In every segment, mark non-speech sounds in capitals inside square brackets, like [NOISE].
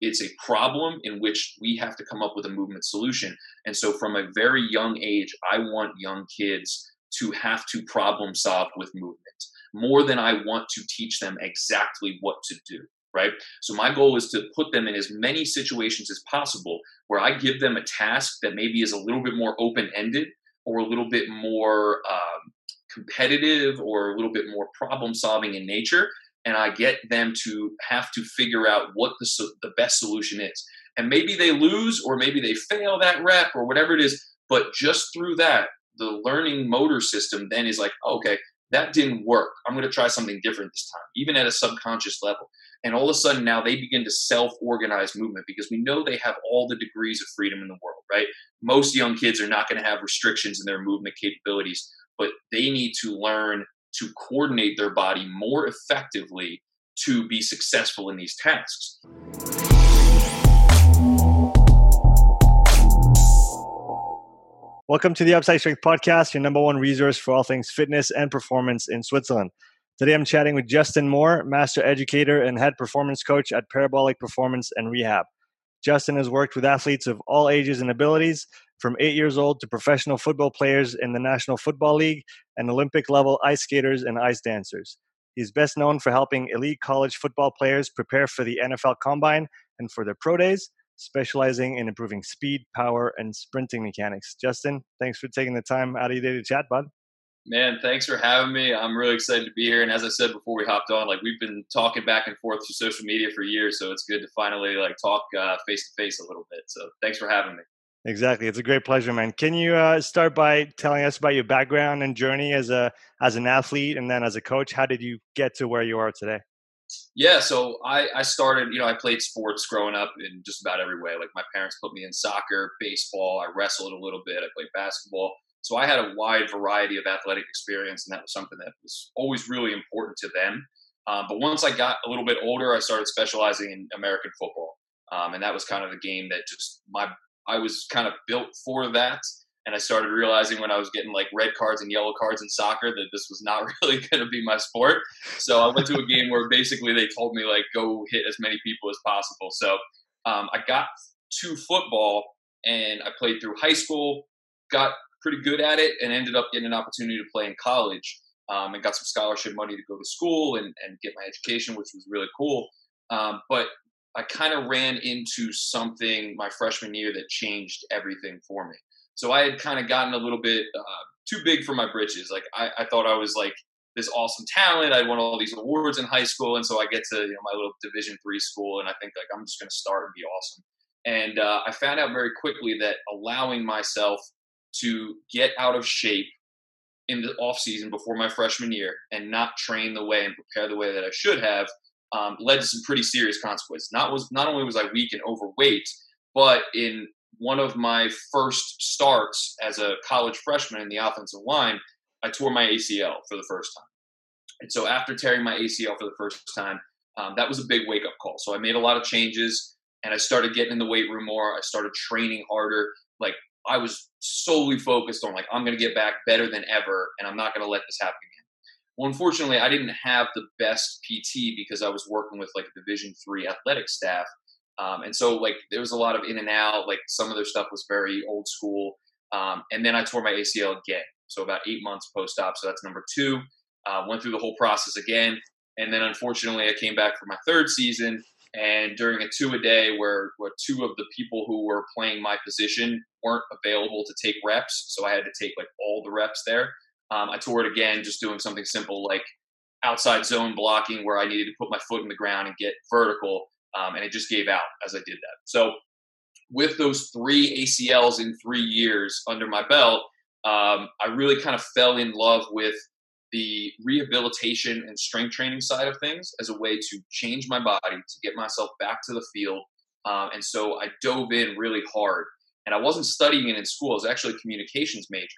it's a problem in which we have to come up with a movement solution. And so, from a very young age, I want young kids to have to problem solve with movement more than I want to teach them exactly what to do. Right. So, my goal is to put them in as many situations as possible where I give them a task that maybe is a little bit more open ended or a little bit more um, competitive or a little bit more problem solving in nature and I get them to have to figure out what the, the best solution is. And maybe they lose or maybe they fail that rep or whatever it is, but just through that, the learning motor system then is like, oh, okay, that didn't work. I'm going to try something different this time, even at a subconscious level. And all of a sudden now they begin to self organize movement because we know they have all the degrees of freedom in the world, right? Most young kids are not going to have restrictions in their movement capabilities, but they need to learn to coordinate their body more effectively to be successful in these tasks. Welcome to the Upside Strength Podcast, your number one resource for all things fitness and performance in Switzerland. Today I'm chatting with Justin Moore, master educator and head performance coach at Parabolic Performance and Rehab. Justin has worked with athletes of all ages and abilities, from eight years old to professional football players in the National Football League and Olympic level ice skaters and ice dancers. He's best known for helping elite college football players prepare for the NFL Combine and for their pro days, specializing in improving speed, power, and sprinting mechanics. Justin, thanks for taking the time out of your day to chat, bud. Man, thanks for having me. I'm really excited to be here. And as I said before we hopped on, like we've been talking back and forth through social media for years, so it's good to finally like talk uh, face to face a little bit. So thanks for having me. Exactly, it's a great pleasure, man. Can you uh, start by telling us about your background and journey as a as an athlete, and then as a coach? How did you get to where you are today? Yeah, so I, I started, you know, I played sports growing up in just about every way. Like my parents put me in soccer, baseball, I wrestled a little bit, I played basketball. So I had a wide variety of athletic experience, and that was something that was always really important to them. Um, but once I got a little bit older, I started specializing in American football. Um, and that was kind of the game that just my I was kind of built for that. And I started realizing when I was getting like red cards and yellow cards in soccer that this was not [LAUGHS] really going to be my sport. So I went to a game where basically they told me like go hit as many people as possible. So um, I got to football and I played through high school, got pretty good at it, and ended up getting an opportunity to play in college. Um, and got some scholarship money to go to school and, and get my education, which was really cool. Um, but I kind of ran into something my freshman year that changed everything for me. So I had kind of gotten a little bit uh, too big for my britches. Like I, I, thought I was like this awesome talent. I'd won all these awards in high school, and so I get to you know my little Division three school, and I think like I'm just going to start and be awesome. And uh, I found out very quickly that allowing myself to get out of shape in the off season before my freshman year and not train the way and prepare the way that I should have um, led to some pretty serious consequences. Not was not only was I weak and overweight, but in one of my first starts as a college freshman in the offensive line, I tore my ACL for the first time. And so after tearing my ACL for the first time, um, that was a big wake up call. So I made a lot of changes and I started getting in the weight room more. I started training harder. Like I was solely focused on like I'm going to get back better than ever, and I'm not going to let this happen again. Well, unfortunately, I didn't have the best PT because I was working with like a Division three athletic staff, um, and so like there was a lot of in and out. Like some of their stuff was very old school, um, and then I tore my ACL again. So about eight months post op. So that's number two. Uh, went through the whole process again, and then unfortunately, I came back for my third season. And during a two a day, where, where two of the people who were playing my position weren't available to take reps, so I had to take like all the reps there. Um, I tore it again, just doing something simple like outside zone blocking where I needed to put my foot in the ground and get vertical. Um, and it just gave out as I did that. So, with those three ACLs in three years under my belt, um, I really kind of fell in love with the rehabilitation and strength training side of things as a way to change my body, to get myself back to the field. Um, and so I dove in really hard. And I wasn't studying it in school, I was actually a communications major.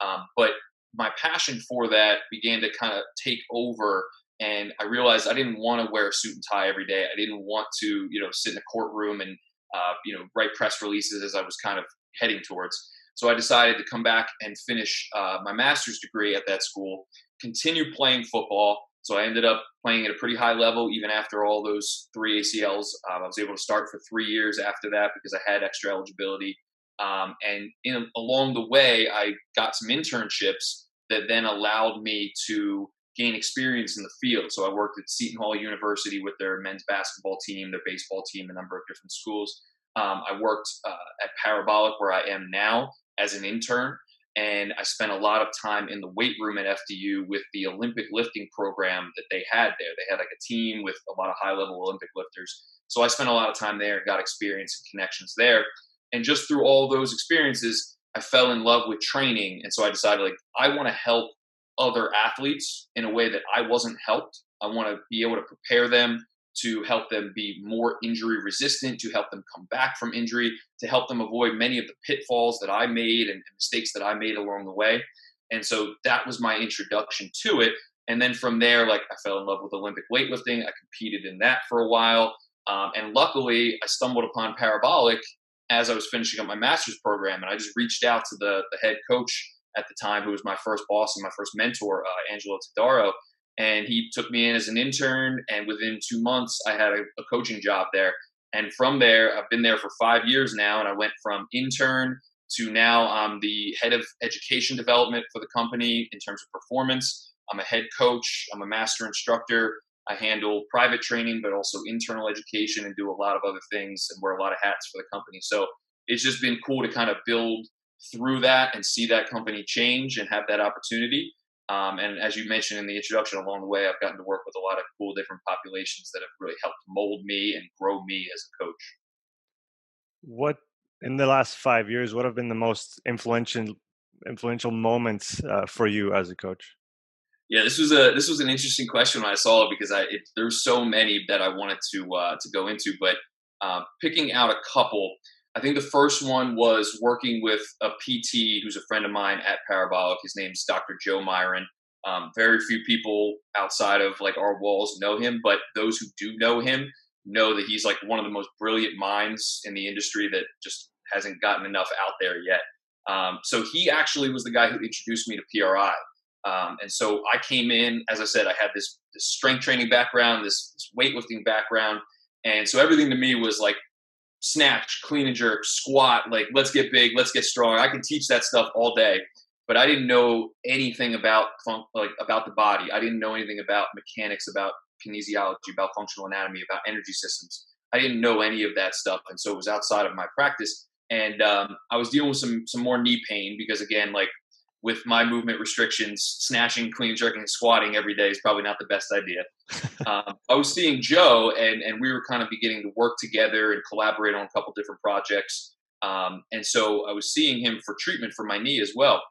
Um, but my passion for that began to kind of take over and i realized i didn't want to wear a suit and tie every day i didn't want to you know sit in a courtroom and uh, you know write press releases as i was kind of heading towards so i decided to come back and finish uh, my master's degree at that school continue playing football So I ended up playing at a pretty high level even after all those three ACLs. Um, I was able to start for three years after that because I had extra eligibility. Um, and in, along the way, I got some internships that then allowed me to gain experience in the field. So I worked at Seton Hall University with their men's basketball team, their baseball team, a number of different schools. Um, I worked uh, at Parabolic, where I am now, as an intern. And I spent a lot of time in the weight room at FDU with the Olympic lifting program that they had there. They had like a team with a lot of high level Olympic lifters. So I spent a lot of time there, and got experience and connections there. And just through all those experiences, I fell in love with training. And so I decided, like, I want to help other athletes in a way that I wasn't helped. I want to be able to prepare them to help them be more injury resistant, to help them come back from injury, to help them avoid many of the pitfalls that I made and mistakes that I made along the way. And so that was my introduction to it. And then from there, like I fell in love with Olympic weightlifting. I competed in that for a while. Um, and luckily, I stumbled upon Parabolic as I was finishing up my master's program. And I just reached out to the, the head coach at the time, who was my first boss and my first mentor, uh, Angelo Todaro and he took me in as an intern and within two months i had a, a, coaching job there and from there i've been there for five years now and i went from intern to now i'm the head of education development for the company in terms of performance i'm a head coach i'm a master instructor i handle private training but also internal education and do a lot of other things and wear a lot of hats for the company so it's just been cool to kind of build through that and see that company change and have that opportunity um, and as you mentioned in the introduction, along the way, I've gotten to work with a lot of cool different populations that have really helped mold me and grow me as a coach. What in the last five years? What have been the most influential influential moments uh, for you as a coach? Yeah, this was a this was an interesting question when I saw it because I it, there's so many that I wanted to uh, to go into, but uh, picking out a couple. I think the first one was working with a PT who's a friend of mine at Parabolic. His name's Dr. Joe Myron. Um, very few people outside of like our walls know him, but those who do know him know that he's like one of the most brilliant minds in the industry that just hasn't gotten enough out there yet. Um, so he actually was the guy who introduced me to PRI. Um, and so I came in, as I said, I had this, this strength training background, this, this weightlifting background. And so everything to me was like snatch, clean and jerk, squat, like let's get big, let's get strong. I can teach that stuff all day, but I didn't know anything about like about the body. I didn't know anything about mechanics, about kinesiology, about functional anatomy, about energy systems. I didn't know any of that stuff, and so it was outside of my practice. And um, I was dealing with some some more knee pain because again, like with my movement restrictions, snatching, clean, jerking, and squatting every day is probably not the best idea. [LAUGHS] um, I was seeing Joe, and and we were kind of beginning to work together and collaborate on a couple different projects. Um, and so I was seeing him for treatment for my knee as well.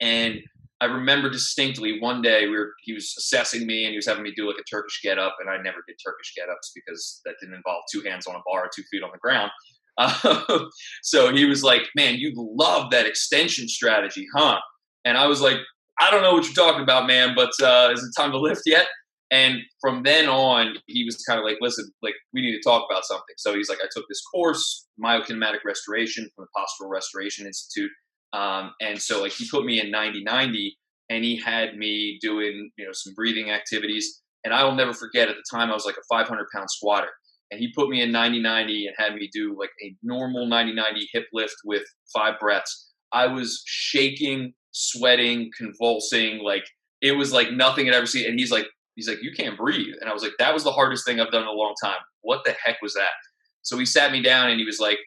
And I remember distinctly one day we were he was assessing me and he was having me do like a Turkish get up, and I never did Turkish get ups because that didn't involve two hands on a bar, two feet on the ground. Um, [LAUGHS] so he was like, "Man, you love that extension strategy, huh?" And I was like, "I don't know what you're talking about, man, but uh, is it time to lift yet?" And from then on, he was kind of like, "Listen, like we need to talk about something." So he's like, "I took this course, myokinematic restoration from the Postural Restoration Institute," um, and so like he put me in 90-90, and he had me doing you know some breathing activities. And I will never forget at the time I was like a 500 pound squatter and he put me in 90-90 and had me do like a normal 90-90 hip lift with five breaths. I was shaking, sweating, convulsing, like it was like nothing I'd ever seen. And he's like, he's like, you can't breathe. And I was like, that was the hardest thing I've done in a long time. What the heck was that? So he sat me down and he was like,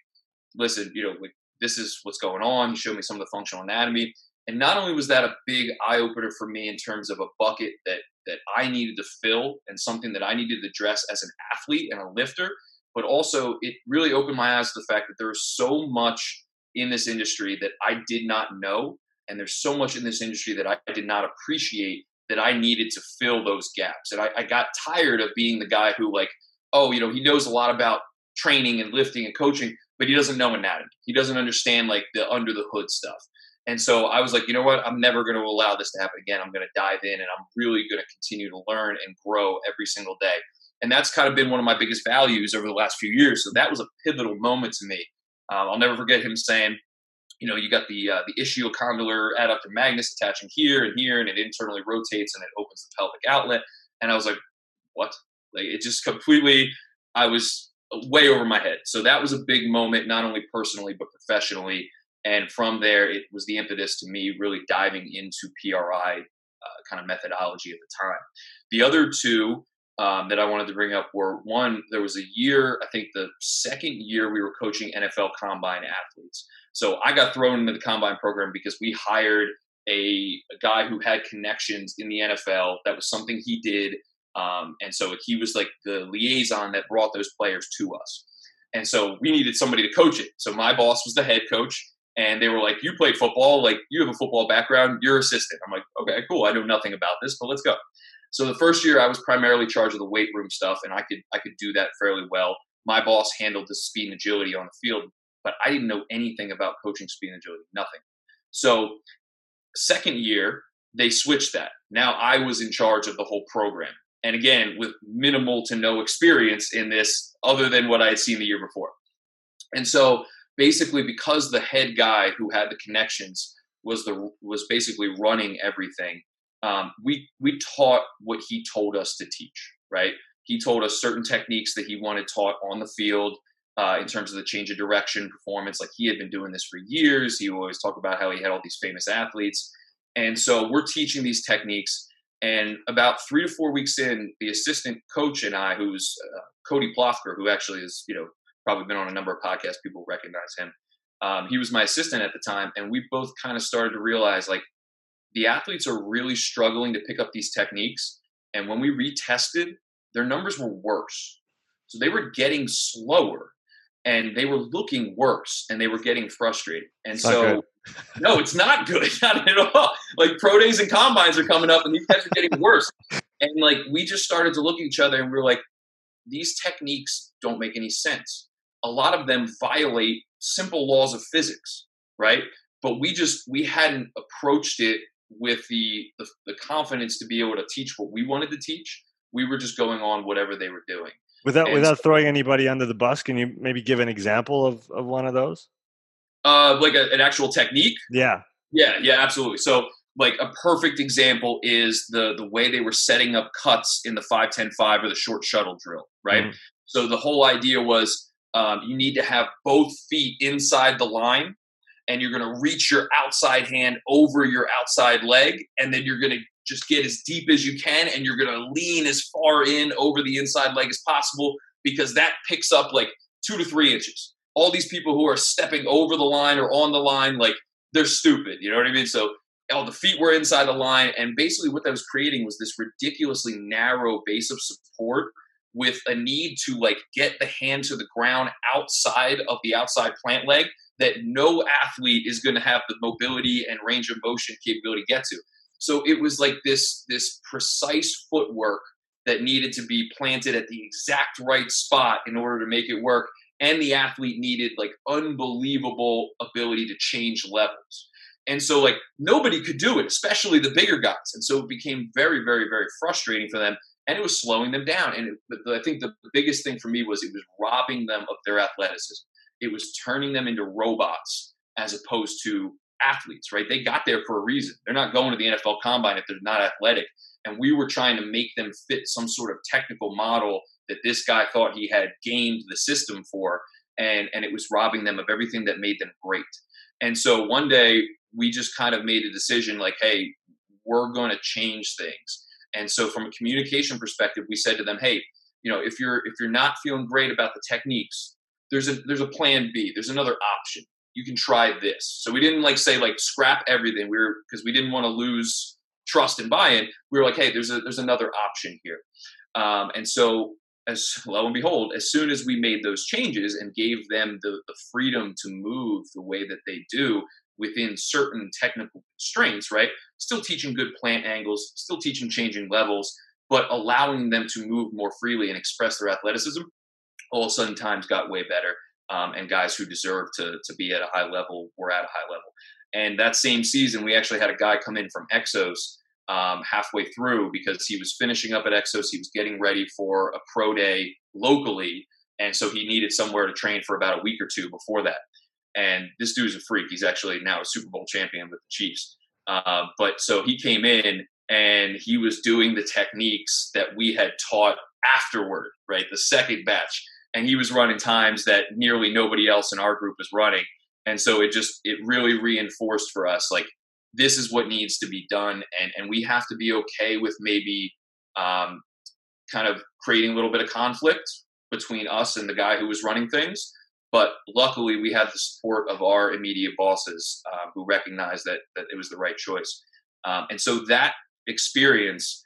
listen, you know, like, this is what's going on. He showed me some of the functional anatomy. And not only was that a big eye opener for me in terms of a bucket that that I needed to fill and something that I needed to address as an athlete and a lifter, but also it really opened my eyes to the fact that there is so much in this industry that I did not know, and there's so much in this industry that I did not appreciate that I needed to fill those gaps. And I, I got tired of being the guy who like, oh, you know, he knows a lot about training and lifting and coaching, but he doesn't know anatomy. He doesn't understand like the under the hood stuff. And so I was like, you know what? I'm never going to allow this to happen again. I'm going to dive in and I'm really going to continue to learn and grow every single day. And that's kind of been one of my biggest values over the last few years. So that was a pivotal moment to me. Um, I'll never forget him saying, you know, you got the uh, the ischiocondylar adductor magnus attaching here and here, and it internally rotates and it opens the pelvic outlet. And I was like, what? Like it just completely. I was way over my head. So that was a big moment, not only personally but professionally. And from there, it was the impetus to me really diving into PRI uh, kind of methodology at the time. The other two um, that I wanted to bring up were one, there was a year, I think the second year we were coaching NFL combine athletes. So I got thrown into the combine program because we hired a, a guy who had connections in the NFL. That was something he did. Um, and so he was like the liaison that brought those players to us. And so we needed somebody to coach it. So my boss was the head coach and they were like, "You play football, like you have a football background. You're assistant." I'm like, "Okay, cool. I know nothing about this, but let's go." So the first year, I was primarily charged of the weight room stuff, and I could I could do that fairly well. My boss handled the speed and agility on the field, but I didn't know anything about coaching speed and agility, nothing. So second year, they switched that. Now I was in charge of the whole program, and again with minimal to no experience in this, other than what I had seen the year before. And so basically because the head guy who had the connections was the was basically running everything. Um, we we taught what he told us to teach. Right? He told us certain techniques that he wanted taught on the field uh, in terms of the change of direction, performance. Like he had been doing this for years. He always talked about how he had all these famous athletes, and so we're teaching these techniques. And about three to four weeks in, the assistant coach and I, who's uh, Cody Plothker, who actually is you know probably been on a number of podcasts. People recognize him. Um, he was my assistant at the time, and we both kind of started to realize like the athletes are really struggling to pick up these techniques. And when we retested, their numbers were worse. So they were getting slower and they were looking worse and they were getting frustrated. And so, [LAUGHS] no, it's not good. [LAUGHS] Not at all. Like pro days and combines are coming up and these guys are getting worse. And like we just started to look at each other and we were like, these techniques don't make any sense a lot of them violate simple laws of physics, right? But we just we hadn't approached it with the, the, the confidence to be able to teach what we wanted to teach. We were just going on whatever they were doing. Without and without throwing anybody under the bus, can you maybe give an example of, of one of those? Uh, like a, an actual technique. Yeah. Yeah. Yeah. Absolutely. So like a perfect example is the the way they were setting up cuts in the 5-10-5 or the short shuttle drill right mm. so the whole idea was um, you need to have both feet inside the line, and you're going to reach your outside hand over your outside leg, and then you're going to just get as deep as you can, and you're going to lean as far in over the inside leg as possible because that picks up like two to three inches. All these people who are stepping over the line or on the line, like they're stupid. You know what I mean? So all the feet were inside the line, and basically what that was creating was this ridiculously narrow base of support with a need to like get the hand to the ground outside of the outside plant leg that no athlete is going to have the mobility and range of motion capability to get to. So it was like this this precise footwork that needed to be planted at the exact right spot in order to make it work and the athlete needed like unbelievable ability to change levels. And so like nobody could do it, especially the bigger guys. And so it became very very very frustrating for them and it was slowing them down. And it, I think the biggest thing for me was it was robbing them of their athleticism. It was turning them into robots as opposed to athletes, right? They got there for a reason. They're not going to the NFL combine if they're not athletic. And we were trying to make them fit some sort of technical model that this guy thought he had gamed the system for. And, and it was robbing them of everything that made them great. And so one day we just kind of made a decision like, hey, we're going to change things and so from a communication perspective, we said to them, hey, you know, if you're if you're not feeling great about the techniques, there's a there's a plan B. There's another option. You can try this. So we didn't like say like scrap everything. We were because we didn't want to lose trust and buy-in. We were like, hey, there's a there's another option here. Um, and so as [LAUGHS] lo and behold, as soon as we made those changes and gave them the, the freedom to move the way that they do, within certain technical constraints, right? Still teaching good plant angles, still teaching changing levels, but allowing them to move more freely and express their athleticism. All of a sudden, times got way better, um, and guys who deserve to to be at a high level were at a high level. And that same season, we actually had a guy come in from Exos um, halfway through because he was finishing up at Exos. He was getting ready for a pro day locally, and so he needed somewhere to train for about a week or two before that. And this dude's a freak. He's actually now a Super Bowl champion with the Chiefs. Uh, but so he came in and he was doing the techniques that we had taught afterward, right? The second batch. And he was running times that nearly nobody else in our group was running. And so it just, it really reinforced for us like, this is what needs to be done. And, and we have to be okay with maybe um, kind of creating a little bit of conflict between us and the guy who was running things. But luckily, we had the support of our immediate bosses uh, who recognized that that it was the right choice. Um, and so that experience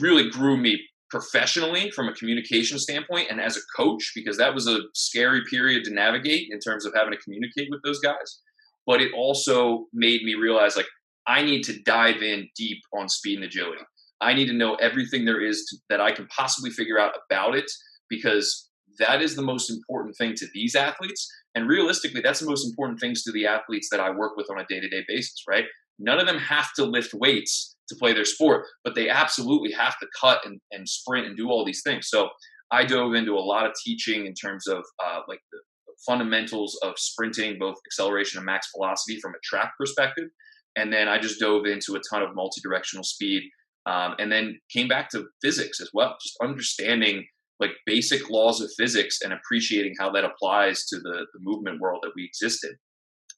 really grew me professionally from a communication standpoint and as a coach because that was a scary period to navigate in terms of having to communicate with those guys but it also made me realize like i need to dive in deep on speed and agility i need to know everything there is to, that i can possibly figure out about it because that is the most important thing to these athletes and realistically that's the most important things to the athletes that i work with on a day-to-day basis right none of them have to lift weights to play their sport, but they absolutely have to cut and, and sprint and do all these things. So I dove into a lot of teaching in terms of uh, like the fundamentals of sprinting, both acceleration and max velocity from a track perspective. And then I just dove into a ton of multi-directional speed, um, and then came back to physics as well, just understanding like basic laws of physics and appreciating how that applies to the, the movement world that we exist in.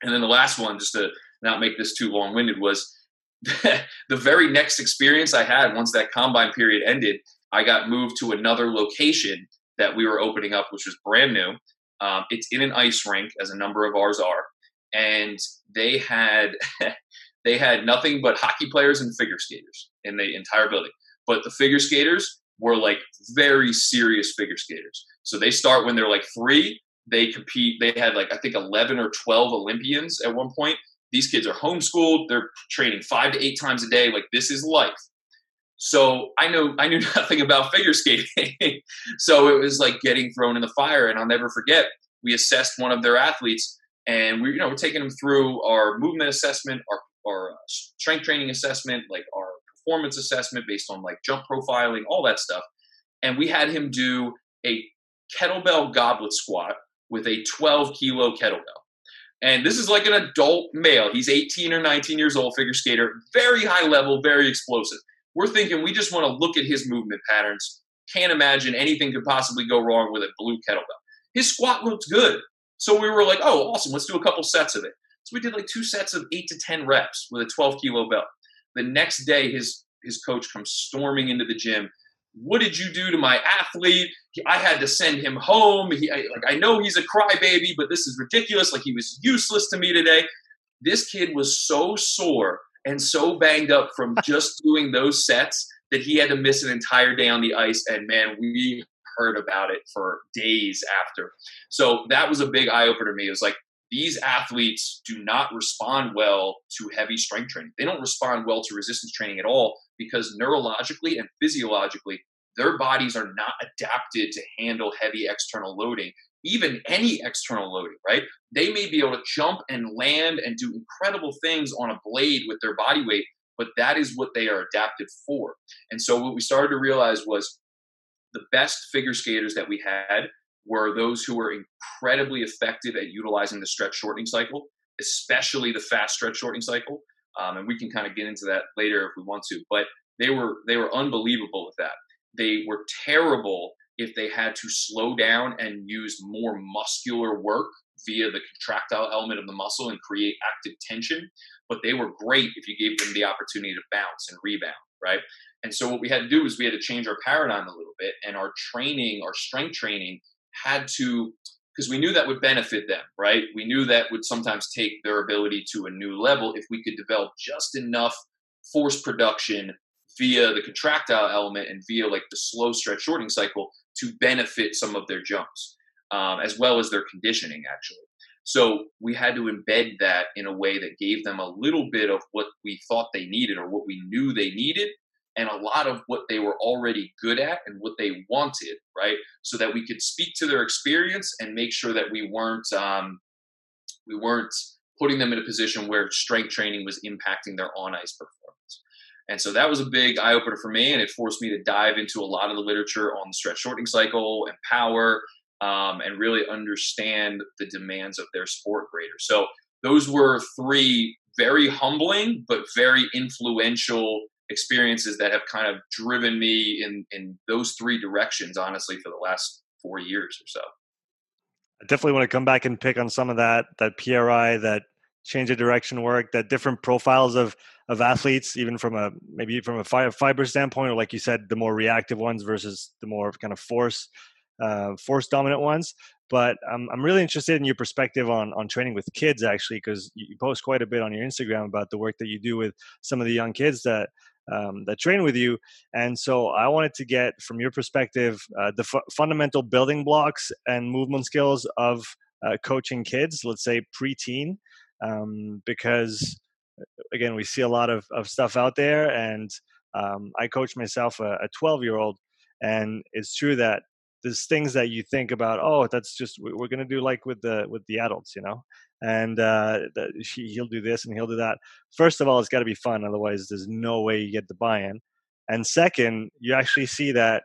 And then the last one, just to not make this too long-winded, was [LAUGHS] the very next experience I had once that combine period ended, I got moved to another location that we were opening up, which was brand new. Um, it's in an ice rink, as a number of ours are, and they had [LAUGHS] they had nothing but hockey players and figure skaters in the entire building. But the figure skaters were like very serious figure skaters. So they start when they're like three. They compete. They had like I think eleven or twelve Olympians at one point these kids are homeschooled. They're training five to eight times a day. Like this is life. So I know I knew [LAUGHS] nothing about figure skating. [LAUGHS] so it was like getting thrown in the fire. And I'll never forget. We assessed one of their athletes, and we you know we're taking them through our movement assessment, our our uh, strength training assessment, like our performance assessment based on like jump profiling, all that stuff. And we had him do a kettlebell goblet squat with a 12 kilo kettlebell. And this is like an adult male. He's 18 or 19 years old, figure skater, very high level, very explosive. We're thinking we just want to look at his movement patterns. Can't imagine anything could possibly go wrong with a blue kettlebell. His squat looked good. So we were like, oh, awesome. Let's do a couple sets of it. So we did like two sets of eight to 10 reps with a 12 kilo belt. The next day, his, his coach comes storming into the gym what did you do to my athlete? I had to send him home. He, I, like, I know he's a crybaby, but this is ridiculous. Like, he was useless to me today. This kid was so sore and so banged up from [LAUGHS] just doing those sets that he had to miss an entire day on the ice. And man, we heard about it for days after. So that was a big eye opener to me. It was like, these athletes do not respond well to heavy strength training. They don't respond well to resistance training at all because neurologically and physiologically, their bodies are not adapted to handle heavy external loading, even any external loading, right? They may be able to jump and land and do incredible things on a blade with their body weight, but that is what they are adapted for. And so what we started to realize was the best figure skaters that we had were those who were incredibly effective at utilizing the stretch shortening cycle, especially the fast stretch shortening cycle. Um, and we can kind of get into that later if we want to. But they were they were unbelievable with that. They were terrible if they had to slow down and use more muscular work via the contractile element of the muscle and create active tension. But they were great if you gave them the opportunity to bounce and rebound, right? And so what we had to do is we had to change our paradigm a little bit, and our training, our strength training, had to because we knew that would benefit them, right? We knew that would sometimes take their ability to a new level if we could develop just enough force production via the contractile element and via like the slow stretch shortening cycle to benefit some of their jumps, um, as well as their conditioning, actually. So we had to embed that in a way that gave them a little bit of what we thought they needed or what we knew they needed and a lot of what they were already good at and what they wanted, right? So that we could speak to their experience and make sure that we weren't um, we weren't putting them in a position where strength training was impacting their on ice performance. And so that was a big eye opener for me, and it forced me to dive into a lot of the literature on the stretch shortening cycle and power um, and really understand the demands of their sport greater. So those were three very humbling but very influential experiences that have kind of driven me in in those three directions honestly for the last four years or so. I definitely want to come back and pick on some of that that pri that change of direction work that different profiles of of athletes even from a maybe from a fiber standpoint or like you said the more reactive ones versus the more kind of force uh, force dominant ones. But um, I'm really interested in your perspective on on training with kids actually because you post quite a bit on your Instagram about the work that you do with some of the young kids that um, that train with you. And so I wanted to get from your perspective uh, the f- fundamental building blocks and movement skills of uh, coaching kids, let's say preteen, um, because uh, again we see a lot of, of stuff out there and um, I coach myself a 12 year old and it's true that there's things that you think about oh that's just we're going to do like with the with the adults you know? And uh she, he'll do this and he'll do that. First of all it's got to be fun otherwise there's no way you get the buy-in. And second you actually see that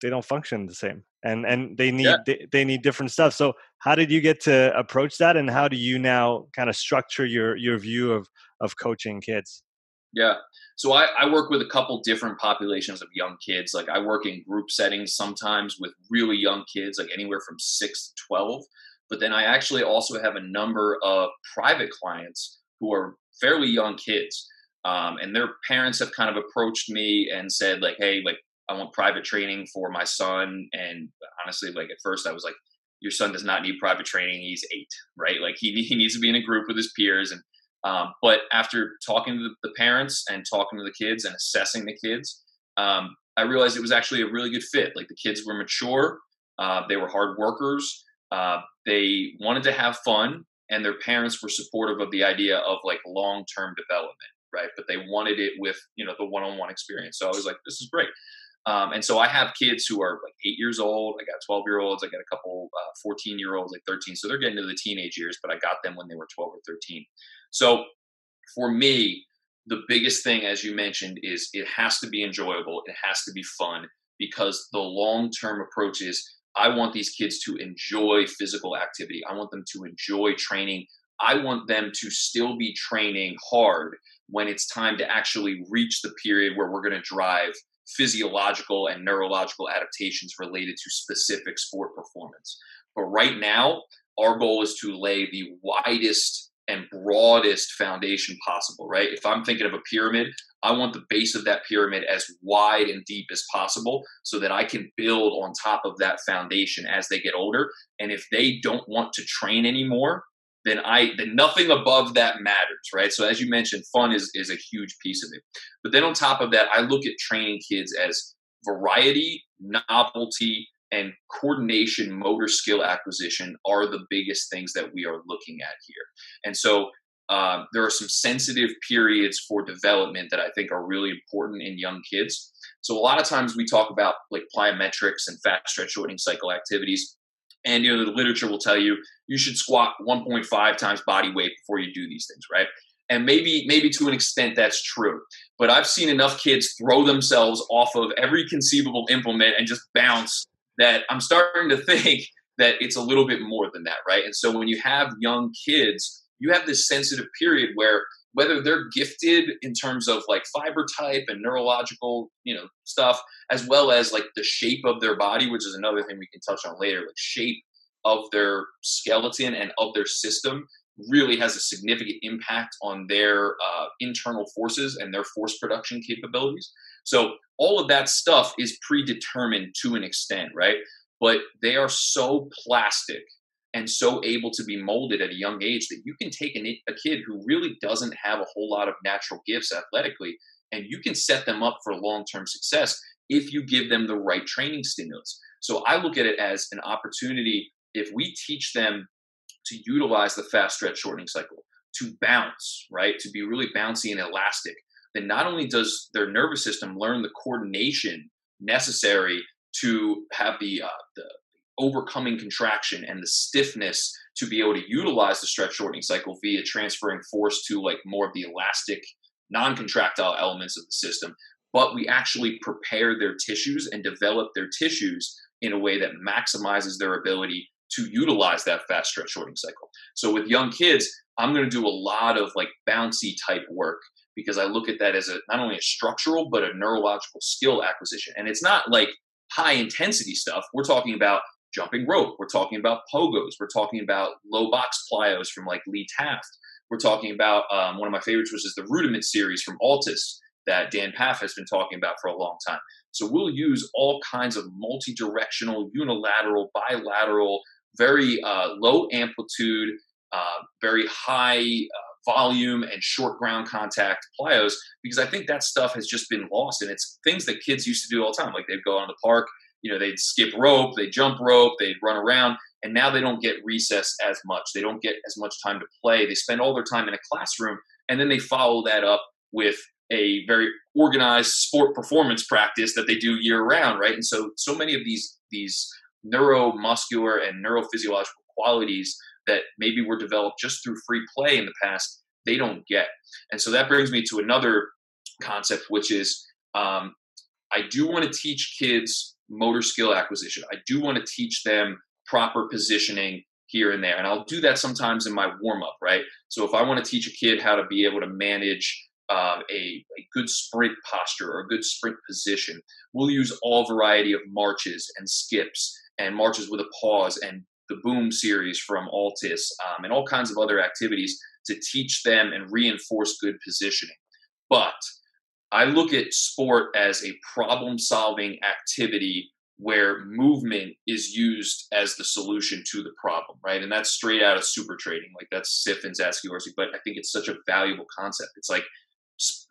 they don't function the same and and they need yeah. they, they need different stuff. So how did you get to approach that and how do you now kind of structure your your view of of coaching kids yeah. So I, I work with a couple different populations of young kids. Like I work in group settings sometimes with really young kids, like anywhere from six to 12. But then I actually also have a number of private clients who are fairly young kids. Um, and their parents have kind of approached me and said, like, hey, like, I want private training for my son. And honestly, like, at first I was like, your son does not need private training. He's eight, right? Like, he, he needs to be in a group with his peers. And um, but after talking to the parents and talking to the kids and assessing the kids, um, I realized it was actually a really good fit. Like the kids were mature, uh, they were hard workers, uh, they wanted to have fun, and their parents were supportive of the idea of like long term development, right? But they wanted it with you know the one on one experience. So I was like, this is great. Um, and so I have kids who are like eight years old. I got 12 year olds. I got a couple uh, 14 year olds, like 13. So they're getting to the teenage years, but I got them when they were 12 or 13. So for me, the biggest thing, as you mentioned, is it has to be enjoyable. It has to be fun because the long term approach is I want these kids to enjoy physical activity. I want them to enjoy training. I want them to still be training hard when it's time to actually reach the period where we're going to drive physiological and neurological adaptations related to specific sport performance. But right now, our goal is to lay the widest and broadest foundation possible, right? If I'm thinking of a pyramid, I want the base of that pyramid as wide and deep as possible so that I can build on top of that foundation as they get older. And if they don't want to train anymore, then I then nothing above that matters, right? So as you mentioned, fun is is a huge piece of it. But then on top of that, I look at training kids as variety, novelty, and coordination, motor skill acquisition are the biggest things that we are looking at here. And so uh, there are some sensitive periods for development that I think are really important in young kids. So a lot of times we talk about like plyometrics and fast stretch shortening cycle activities. And you know the literature will tell you you should squat 1.5 times body weight before you do these things, right? And maybe maybe to an extent that's true. But I've seen enough kids throw themselves off of every conceivable implement and just bounce that I'm starting to [LAUGHS] think that it's a little bit more than that, right? And so when you have young kids, you have this sensitive period where whether they're gifted in terms of like fiber type and neurological, you know, stuff, as well as like the shape of their body, which is another thing we can touch on later, like shape of their skeleton and of their system really has a significant impact on their uh, internal forces and their force production capabilities. So all of that stuff is predetermined to an extent, right? But they are so plastic and so able to be molded at a young age that you can take a, a kid who really doesn't have a whole lot of natural gifts athletically and you can set them up for long-term success if you give them the right training stimulus. So I look at it as an opportunity if we teach them to utilize the fast stretch shortening cycle, to bounce, right? To be really bouncy and elastic, then not only does their nervous system learn the coordination necessary to have the, uh, the overcoming contraction and the stiffness to be able to utilize the stretch shortening cycle via transferring force to like more of the elastic non-contractile elements of the system but we actually prepare their tissues and develop their tissues in a way that maximizes their ability to utilize that fast stretch shortening cycle. So with young kids, I'm going to do a lot of like bouncy type work because I look at that as a not only a structural but a neurological skill acquisition. And it's not like high intensity stuff. We're talking about jumping rope. We're talking about pogos. We're talking about low box plyos from like Lee Taft. We're talking about um, one of my favorites, which is the Rudiment series from Altis that Dan Pfaff has been talking about for a long time. So we'll use all kinds of multi-directional, unilateral, bilateral, very uh, low amplitude, uh, very high uh, volume and short ground contact plyos because I think that stuff has just been lost and it's things that kids used to do all the time. Like they'd go on the park, you know, they'd skip rope, they'd jump rope, they'd run around, and now they don't get recess as much. They don't get as much time to play. They spend all their time in a classroom and then they follow that up with a very organized sport performance practice that they do year round, right? And so so many of these these neuromuscular and neurophysiological qualities that maybe were developed just through free play in the past, they don't get. And so that brings me to another concept, which is um, I do want to teach kids motor skill acquisition. I do want to teach them proper positioning here and there. And I'll do that sometimes in my warm up, right? So if I want to teach a kid how to be able to manage um, a, a good sprint posture or a good sprint position, we'll use all variety of marches and skips and marches with a pause and the Boom series from Altis um, and all kinds of other activities to teach them and reinforce good positioning. But I look at sport as a problem solving activity where movement is used as the solution to the problem, right? And that's straight out of Supertraining. Like that's Siff and Zatsiorsky, but I think it's such a valuable concept. It's like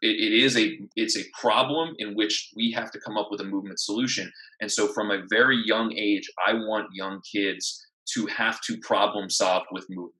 it is a it's a problem in which we have to come up with a movement solution. And so from a very young age, I want young kids to have to problem solve with movement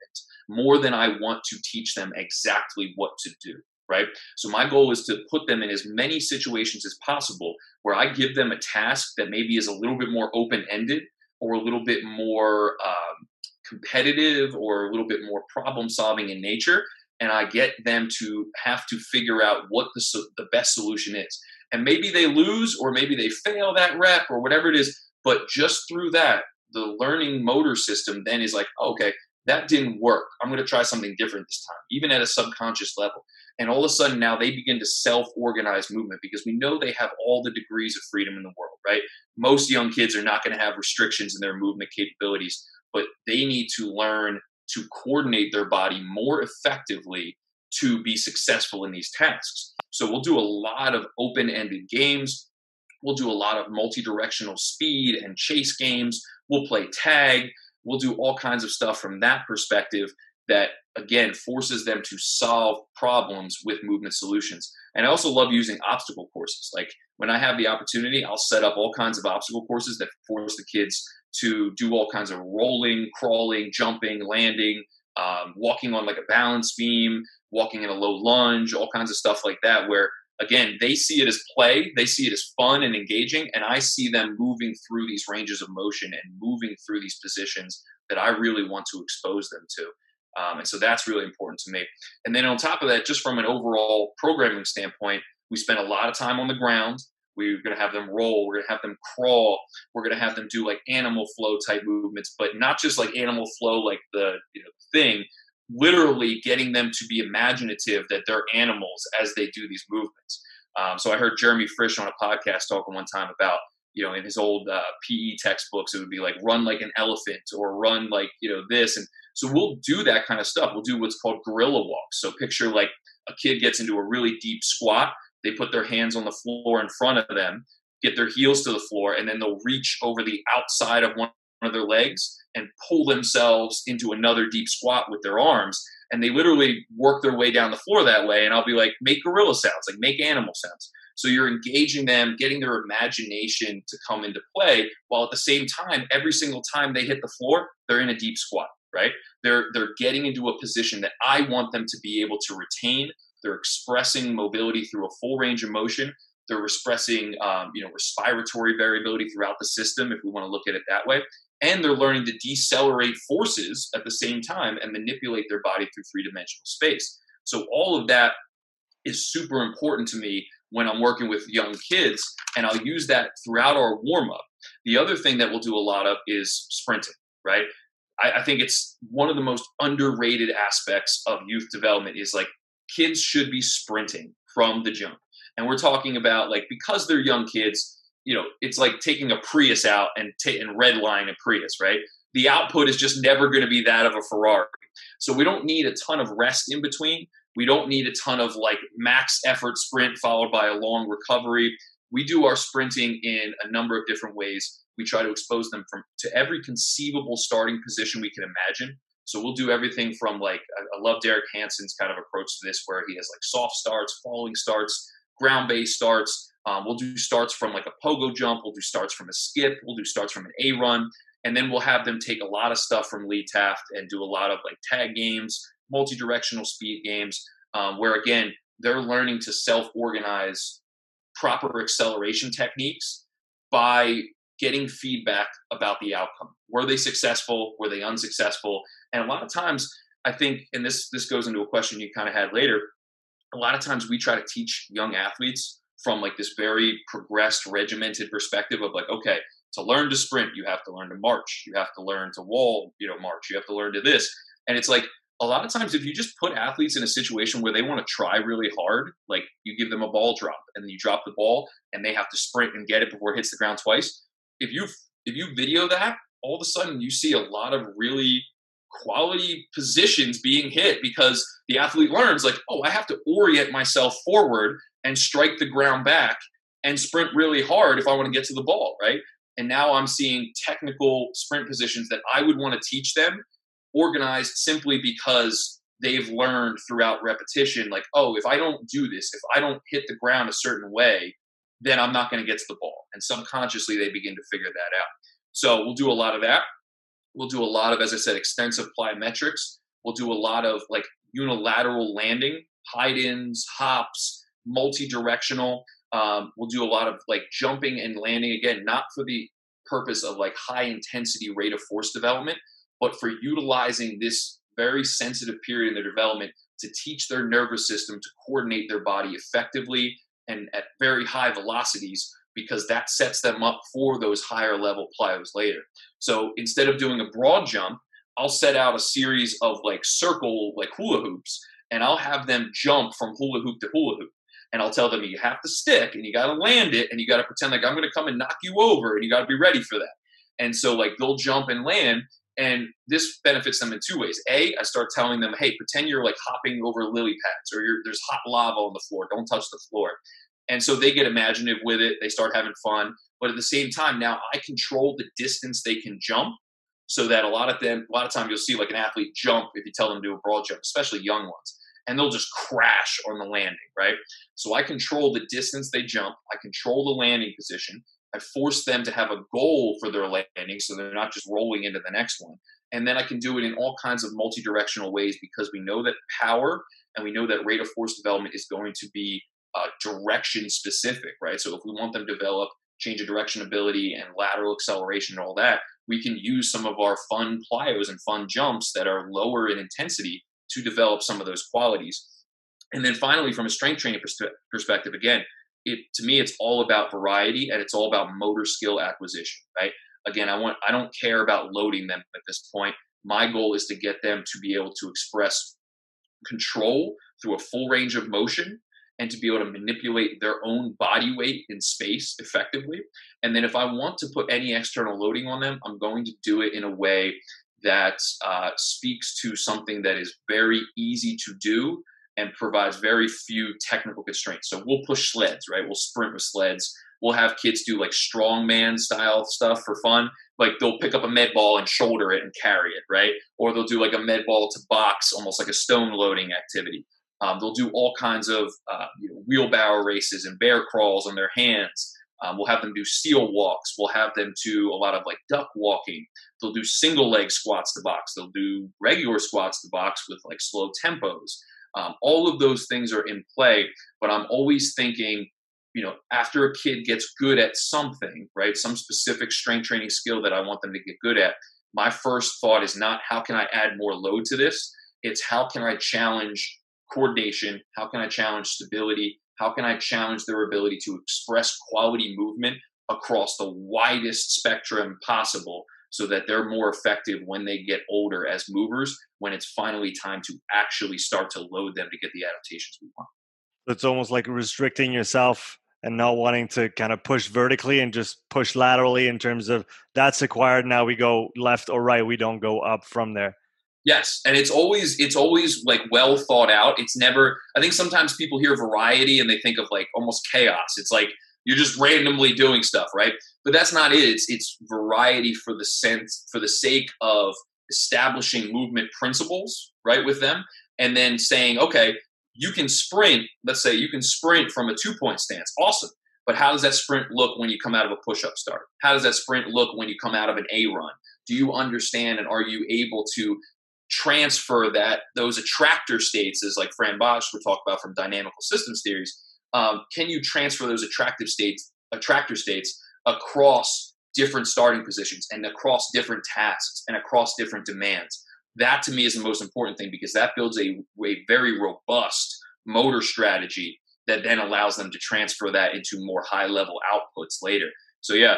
more than I want to teach them exactly what to do right? So my goal is to put them in as many situations as possible where I give them a task that maybe is a little bit more open ended or a little bit more um, competitive or a little bit more problem solving in nature. And I get them to have to figure out what the, the best solution is. And maybe they lose or maybe they fail that rep or whatever it is. But just through that, the learning motor system then is like, okay, that didn't work. I'm going to try something different this time, even at a subconscious level. And all of a sudden now they begin to self organize movement because we know they have all the degrees of freedom in the world, right? Most young kids are not going to have restrictions in their movement capabilities, but they need to learn to coordinate their body more effectively to be successful in these tasks. So we'll do a lot of open ended games. We'll do a lot of multi directional speed and chase games. We'll play tag. We'll do all kinds of stuff from that perspective that again forces them to solve problems with movement solutions. And I also love using obstacle courses. Like when I have the opportunity, I'll set up all kinds of obstacle courses that force the kids to do all kinds of rolling, crawling, jumping, landing, um, walking on like a balance beam, walking in a low lunge, all kinds of stuff like that, where again, they see it as play, they see it as fun and engaging, and I see them moving through these ranges of motion and moving through these positions that I really want to expose them to. Um, and so that's really important to me. And then on top of that, just from an overall programming standpoint, we spend a lot of time on the ground. We're going to have them roll. We're going to have them crawl. We're going to have them do like animal flow type movements, but not just like animal flow, like the you know, thing. Literally getting them to be imaginative that they're animals as they do these movements. Um, so I heard Jeremy Frisch on a podcast talking one time about you know in his old uh, PE textbooks it would be like run like an elephant or run like you know this and so we'll do that kind of stuff. We'll do what's called gorilla walks. So picture like a kid gets into a really deep squat. They put their hands on the floor in front of them, get their heels to the floor, and then they'll reach over the outside of one of their legs and pull themselves into another deep squat with their arms. And they literally work their way down the floor that way. And I'll be like, make gorilla sounds, like make animal sounds. So you're engaging them, getting their imagination to come into play, while at the same time, every single time they hit the floor, they're in a deep squat right? They're they're getting into a position that I want them to be able to retain. They're expressing mobility through a full range of motion. They're expressing um, you know respiratory variability throughout the system, if we want to look at it that way. And they're learning to decelerate forces at the same time and manipulate their body through three dimensional space. So all of that is super important to me when I'm working with young kids, and I'll use that throughout our warm up. The other thing that we'll do a lot of is sprinting, right? I, I think it's one of the most underrated aspects of youth development is like kids should be sprinting from the jump. And we're talking about like because they're young kids, you know, it's like taking a Prius out and t- and red line a Prius, right? The output is just never going to be that of a Ferrari. So we don't need a ton of rest in between. We don't need a ton of like max effort sprint followed by a long recovery. We do our sprinting in a number of different ways. We try to expose them from to every conceivable starting position we can imagine. So we'll do everything from like I love Derek Hansen's kind of approach to this, where he has like soft starts, falling starts, ground based starts. Um, we'll do starts from like a pogo jump. We'll do starts from a skip. We'll do starts from an A run, and then we'll have them take a lot of stuff from Lee Taft and do a lot of like tag games, multi-directional speed games, um, where again they're learning to self-organize proper acceleration techniques by getting feedback about the outcome. Were they successful? Were they unsuccessful? And a lot of times, I think, and this this goes into a question you kind of had later. A lot of times, we try to teach young athletes from like this very progressed, regimented perspective of like, okay, to learn to sprint, you have to learn to march, you have to learn to wall, you know, march, you have to learn to this, and it's like a lot of times if you just put athletes in a situation where they want to try really hard like you give them a ball drop and you drop the ball and they have to sprint and get it before it hits the ground twice. If you if you video that, all of a sudden you see a lot of really quality positions being hit because the athlete learns like, oh, I have to orient myself forward and strike the ground back and sprint really hard if I want to get to the ball, right? And now I'm seeing technical sprint positions that I would want to teach them organized simply because they've learned throughout repetition like, oh, if I don't do this, if I don't hit the ground a certain way, then I'm not going to get to the ball. And subconsciously, they begin to figure that out. So we'll do a lot of that. We'll do a lot of, as I said, extensive plyometrics. We'll do a lot of like unilateral landing, hide ins, hops, multi directional. Um, we'll do a lot of like jumping and landing again, not for the purpose of like high intensity rate of force development, but for utilizing this very sensitive period in their development to teach their nervous system to coordinate their body effectively and at very high velocities because that sets them up for those higher level plyos later. So instead of doing a broad jump, I'll set out a series of like circle, like hula hoops, and I'll have them jump from hula hoop to hula hoop. And I'll tell them you have to stick and you got to land it and you got to pretend like I'm going to come and knock you over and you got to be ready for that. And so, like, they'll jump and land. And this benefits them in two ways. A, I start telling them, hey, pretend you're like hopping over lily pads or there's hot lava on the floor. Don't touch the floor. And so they get imaginative with it. They start having fun. But at the same time, now I control the distance they can jump so that a lot of them, a lot of time you'll see like an athlete jump if you tell them to do a broad jump, especially young ones, and they'll just crash on the landing, right? So I control the distance they jump. I control the landing position. I force them to have a goal for their landing so they're not just rolling into the next one. And then I can do it in all kinds of multi directional ways because we know that power and we know that rate of force development is going to be uh, direction specific, right? So if we want them to develop change of direction ability and lateral acceleration and all that, we can use some of our fun plyos and fun jumps that are lower in intensity to develop some of those qualities. And then finally, from a strength training pers- perspective, again, it to me it's all about variety and it's all about motor skill acquisition, right? Again, I want I don't care about loading them at this point. My goal is to get them to be able to express control through a full range of motion and to be able to manipulate their own body weight in space effectively. And then if I want to put any external loading on them, I'm going to do it in a way that uh, speaks to something that is very easy to do and provides very few technical constraints. So we'll push sleds, right? We'll sprint with sleds. We'll have kids do like strongman style stuff for fun. Like they'll pick up a med ball and shoulder it and carry it, right? Or they'll do like a med ball to box, almost like a stone loading activity. Um, they'll do all kinds of uh, you know, wheelbarrow races and bear crawls on their hands. Um, we'll have them do seal walks. We'll have them do a lot of like duck walking. They'll do single leg squats to box. They'll do regular squats to box with like slow tempos. Um, all of those things are in play, but I'm always thinking, you know, after a kid gets good at something, right, some specific strength training skill that I want them to get good at, my first thought is not how can I add more load to this? It's how can I challenge coordination? How can I challenge stability? How can I challenge their ability to express quality movement across the widest spectrum possible so that they're more effective when they get older as movers when it's finally time to actually start to load them to get the adaptations we want. It's almost like restricting yourself and not wanting to kind of push vertically and just push laterally in terms of that's acquired now we go left or right we don't go up from there. Yes and it's always it's always like well thought out. It's never i think sometimes people hear variety and they think of like almost chaos. It's like you're just randomly doing stuff right but that's not it it's it's variety for the sense for the sake of establishing movement principles right with them and then saying okay you can sprint, let's say you can sprint from a two point stance. Awesome. But how does that sprint look when you come out of a push up start? How does that sprint look when you come out of an A run? Do you understand and are you able to transfer that those attractor states, as like Frans Bosch would talk about from dynamical systems theories? Um, can you transfer those attractive states, attractor states across different starting positions and across different tasks and across different demands? that to me is the most important thing because that builds a, a very robust motor strategy that then allows them to transfer that into more high level outputs later. So yeah,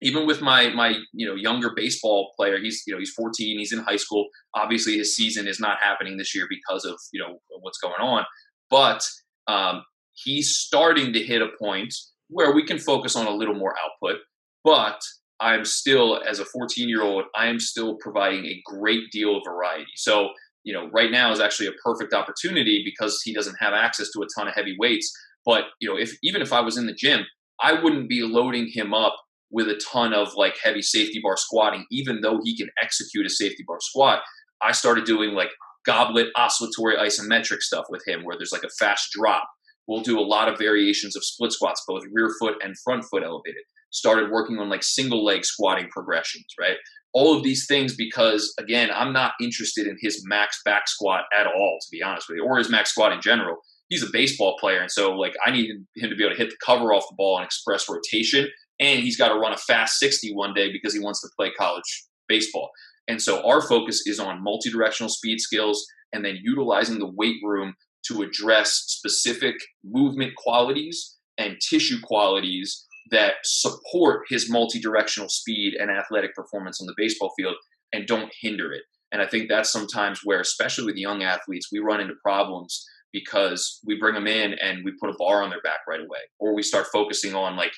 even with my my you know younger baseball player, he's you know he's 14, he's in high school. Obviously, his season is not happening this year because of you know what's going on, but um, he's starting to hit a point where we can focus on a little more output. But I'm still, as a 14 year old, I am still providing a great deal of variety. So, you know, right now is actually a perfect opportunity because he doesn't have access to a ton of heavy weights. But, you know, if even if I was in the gym, I wouldn't be loading him up with a ton of like heavy safety bar squatting, even though he can execute a safety bar squat. I started doing like goblet oscillatory isometric stuff with him where there's like a fast drop. We'll do a lot of variations of split squats, both rear foot and front foot elevated started working on like single leg squatting progressions, right? All of these things because again, I'm not interested in his max back squat at all, to be honest with you, or his max squat in general. He's a baseball player, and so like I need him to be able to hit the cover off the ball and express rotation, and he's got to run a fast 60 one day because he wants to play college baseball. And so our focus is on multi-directional speed skills and then utilizing the weight room to address specific movement qualities and tissue qualities that support his multi-directional speed and athletic performance on the baseball field and don't hinder it. And I think that's sometimes where, especially with young athletes, we run into problems because we bring them in and we put a bar on their back right away, or we start focusing on like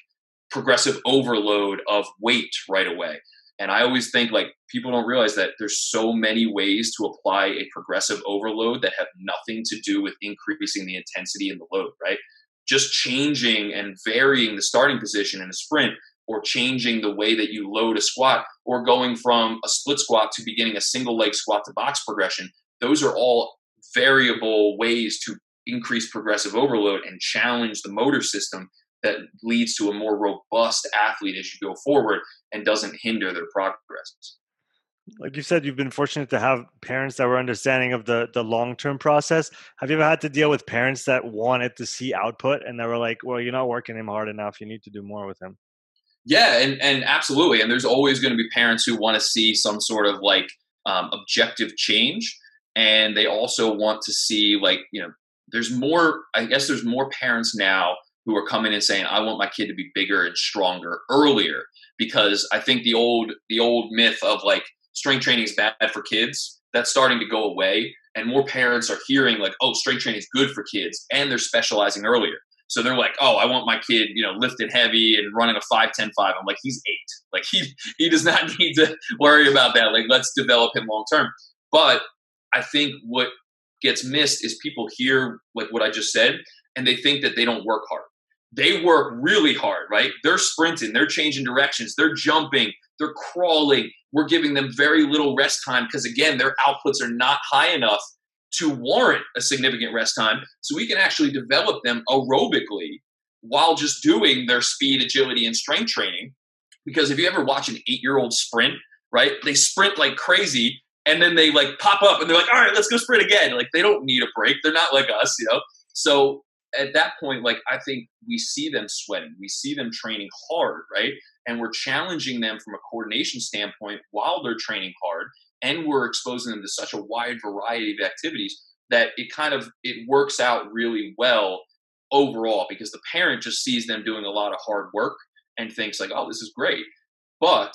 progressive overload of weight right away. And I always think like people don't realize that there's so many ways to apply a progressive overload that have nothing to do with increasing the intensity and the load, right? just changing and varying the starting position in a sprint or changing the way that you load a squat or going from a split squat to beginning a single leg squat to box progression those are all variable ways to increase progressive overload and challenge the motor system that leads to a more robust athlete as you go forward and doesn't hinder their progress like you said you've been fortunate to have parents that were understanding of the the long term process. Have you ever had to deal with parents that wanted to see output and they were like well you're not working him hard enough. You need to do more with him. Yeah and and absolutely. And there's always going to be parents who want to see some sort of like um, objective change. And they also want to see like you know there's more i guess there's more parents now who are coming and saying i want my kid to be bigger and stronger earlier because i think the old the old myth of like strength training is bad for kids. That's starting to go away. And more parents are hearing, like, oh, strength training is good for kids. And they're specializing earlier. So they're like, oh, I want my kid, you know, lifting heavy and running a 5 10 5. I'm like, he's eight. Like, he, he does not [LAUGHS] need to worry about that. Like, let's develop him long term. But I think what gets missed is people hear, like, what I just said, and they think that they don't work hard. They work really hard, right? They're sprinting, they're changing directions, they're jumping, they're crawling. We're giving them very little rest time because, again, their outputs are not high enough to warrant a significant rest time. So we can actually develop them aerobically while just doing their speed, agility, and strength training. Because if you ever watch an eight year old sprint, right, they sprint like crazy and then they like pop up and they're like, all right, let's go sprint again. Like they don't need a break. They're not like us, you know? So at that point, like I think we see them sweating, we see them training hard, right? And we're challenging them from a coordination standpoint while they're training hard, and we're exposing them to such a wide variety of activities that it kind of it works out really well overall because the parent just sees them doing a lot of hard work and thinks like, oh, this is great. But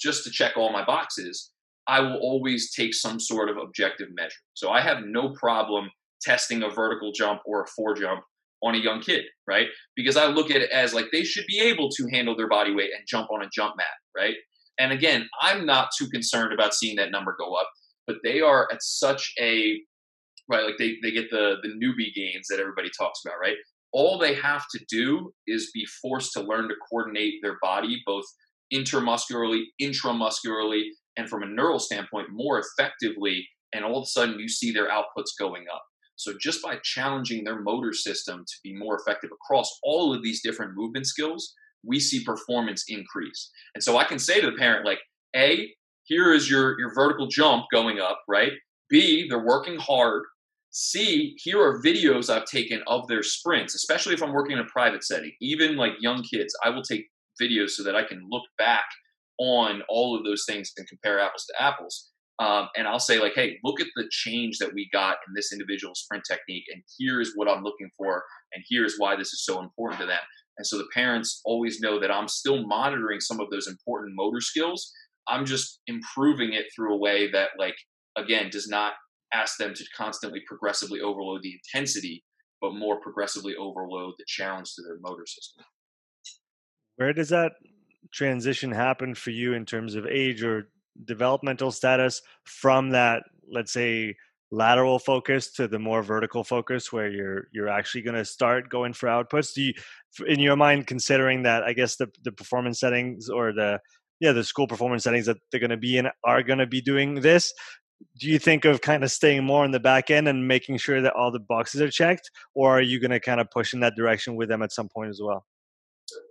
just to check all my boxes, I will always take some sort of objective measure. So I have no problem testing a vertical jump or a four jump on a young kid, right? Because I look at it as like they should be able to handle their body weight and jump on a jump mat, right? And again, I'm not too concerned about seeing that number go up, but they are at such a right, like they, they get the the newbie gains that everybody talks about, right? All they have to do is be forced to learn to coordinate their body both intermuscularly, intramuscularly, and from a neural standpoint more effectively. And all of a sudden, you see their outputs going up. So just by challenging their motor system to be more effective across all of these different movement skills, we see performance increase. And so I can say to the parent, like, A, here is your, your vertical jump going up, right? B, they're working hard. C, here are videos I've taken of their sprints, especially if I'm working in a private setting. Even like young kids, I will take videos so that I can look back on all of those things and compare apples to apples. Um, and I'll say like, hey, look at the change that we got in this individual sprint technique, and here's what I'm looking for, and here's why this is so important to them. And so the parents always know that I'm still monitoring some of those important motor skills. I'm just improving it through a way that, like, again, does not ask them to constantly progressively overload the intensity, but more progressively overload the challenge to their motor system. Where does that transition happen for you in terms of age or developmental status from that, let's say, lateral focus to the more vertical focus where you're you're actually going to start going for outputs? Do you in your mind considering that i guess the the performance settings or the yeah the school performance settings that they're going to be in are going to be doing this do you think of kind of staying more in the back end and making sure that all the boxes are checked or are you going to kind of push in that direction with them at some point as well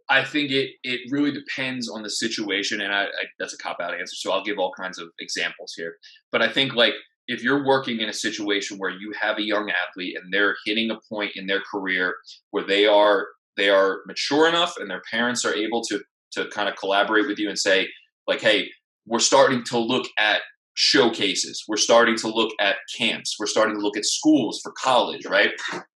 I think it it really depends on the situation, and I, I, that's a cop out answer. So I'll give all kinds of examples here. But I think like if you're working in a situation where you have a young athlete and they're hitting a point in their career where they are they are mature enough and their parents are able to to kind of collaborate with you and say like, hey, we're starting to look at showcases. We're starting to look at camps. We're starting to look at schools for college, right?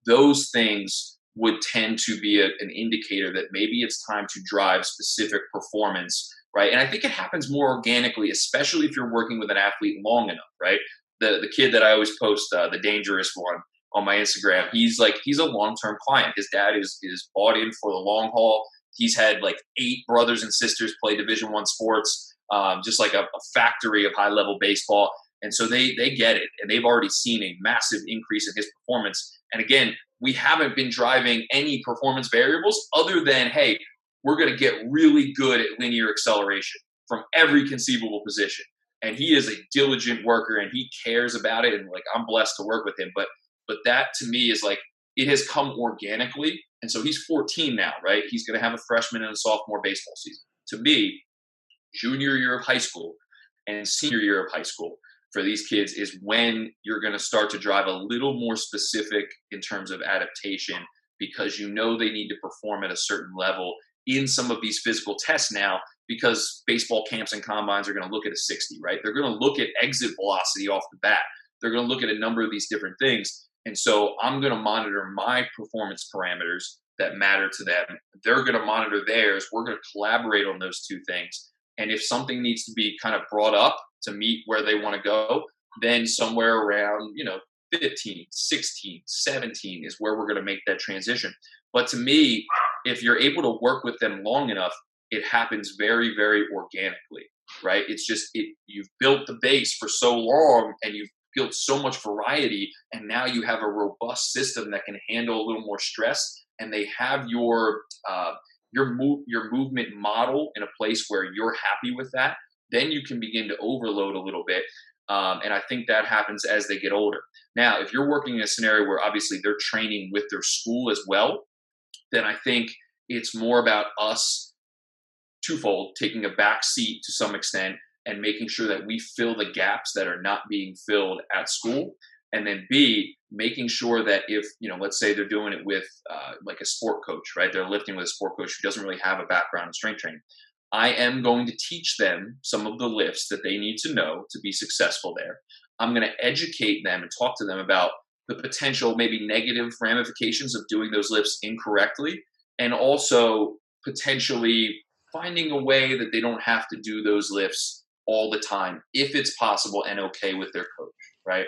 Those things would tend to be a, an indicator that maybe it's time to drive specific performance, right? And I think it happens more organically, especially if you're working with an athlete long enough, right? The the kid that I always post, uh, the dangerous one on my Instagram, he's like he's a long term client. His dad is is bought in for the long haul. He's had like eight brothers and sisters play Division One sports, um, just like a, a factory of high level baseball. And so they they get it, and they've already seen a massive increase in his performance. And again, we haven't been driving any performance variables other than, hey, we're going to get really good at linear acceleration from every conceivable position. And he is a diligent worker and he cares about it. And like, I'm blessed to work with him. But, but that to me is like, it has come organically. And so he's 14 now, right? He's going to have a freshman and a sophomore baseball season. To me, junior year of high school and senior year of high school for these kids is when you're going to start to drive a little more specific in terms of adaptation because you know they need to perform at a certain level in some of these physical tests now because baseball camps and combines are going to look at a 60 right? They're going to look at exit velocity off the bat. They're going to look at a number of these different things. And so i'm going to monitor my performance parameters that matter to them. They're going to monitor theirs. We're going to collaborate on those two things. And if something needs to be kind of brought up to meet where they want to go, then somewhere around, you know, 15, 16, 17 is where we're going to make that transition. But to me, if you're able to work with them long enough, it happens very, very organically, right? It's just it you've built the base for so long and you've built so much variety, and now you have a robust system that can handle a little more stress, and they have your uh, your move your movement model in a place where you're happy with that then you can begin to overload a little bit. Um, and I think that happens as they get older. Now, if you're working in a scenario where obviously they're training with their school as well, then I think it's more about us twofold taking a back seat to some extent and making sure that we fill the gaps that are not being filled at school. And then B, making sure that if, you know, let's say they're doing it with uh, like a sport coach, right? They're lifting with a sport coach who doesn't really have a background in strength training. I am going to teach them some of the lifts that they need to know to be successful there. I'm going to educate them and talk to them about the potential, maybe negative ramifications of doing those lifts incorrectly, and also potentially finding a way that they don't have to do those lifts all the time if it's possible and okay with their coach, right?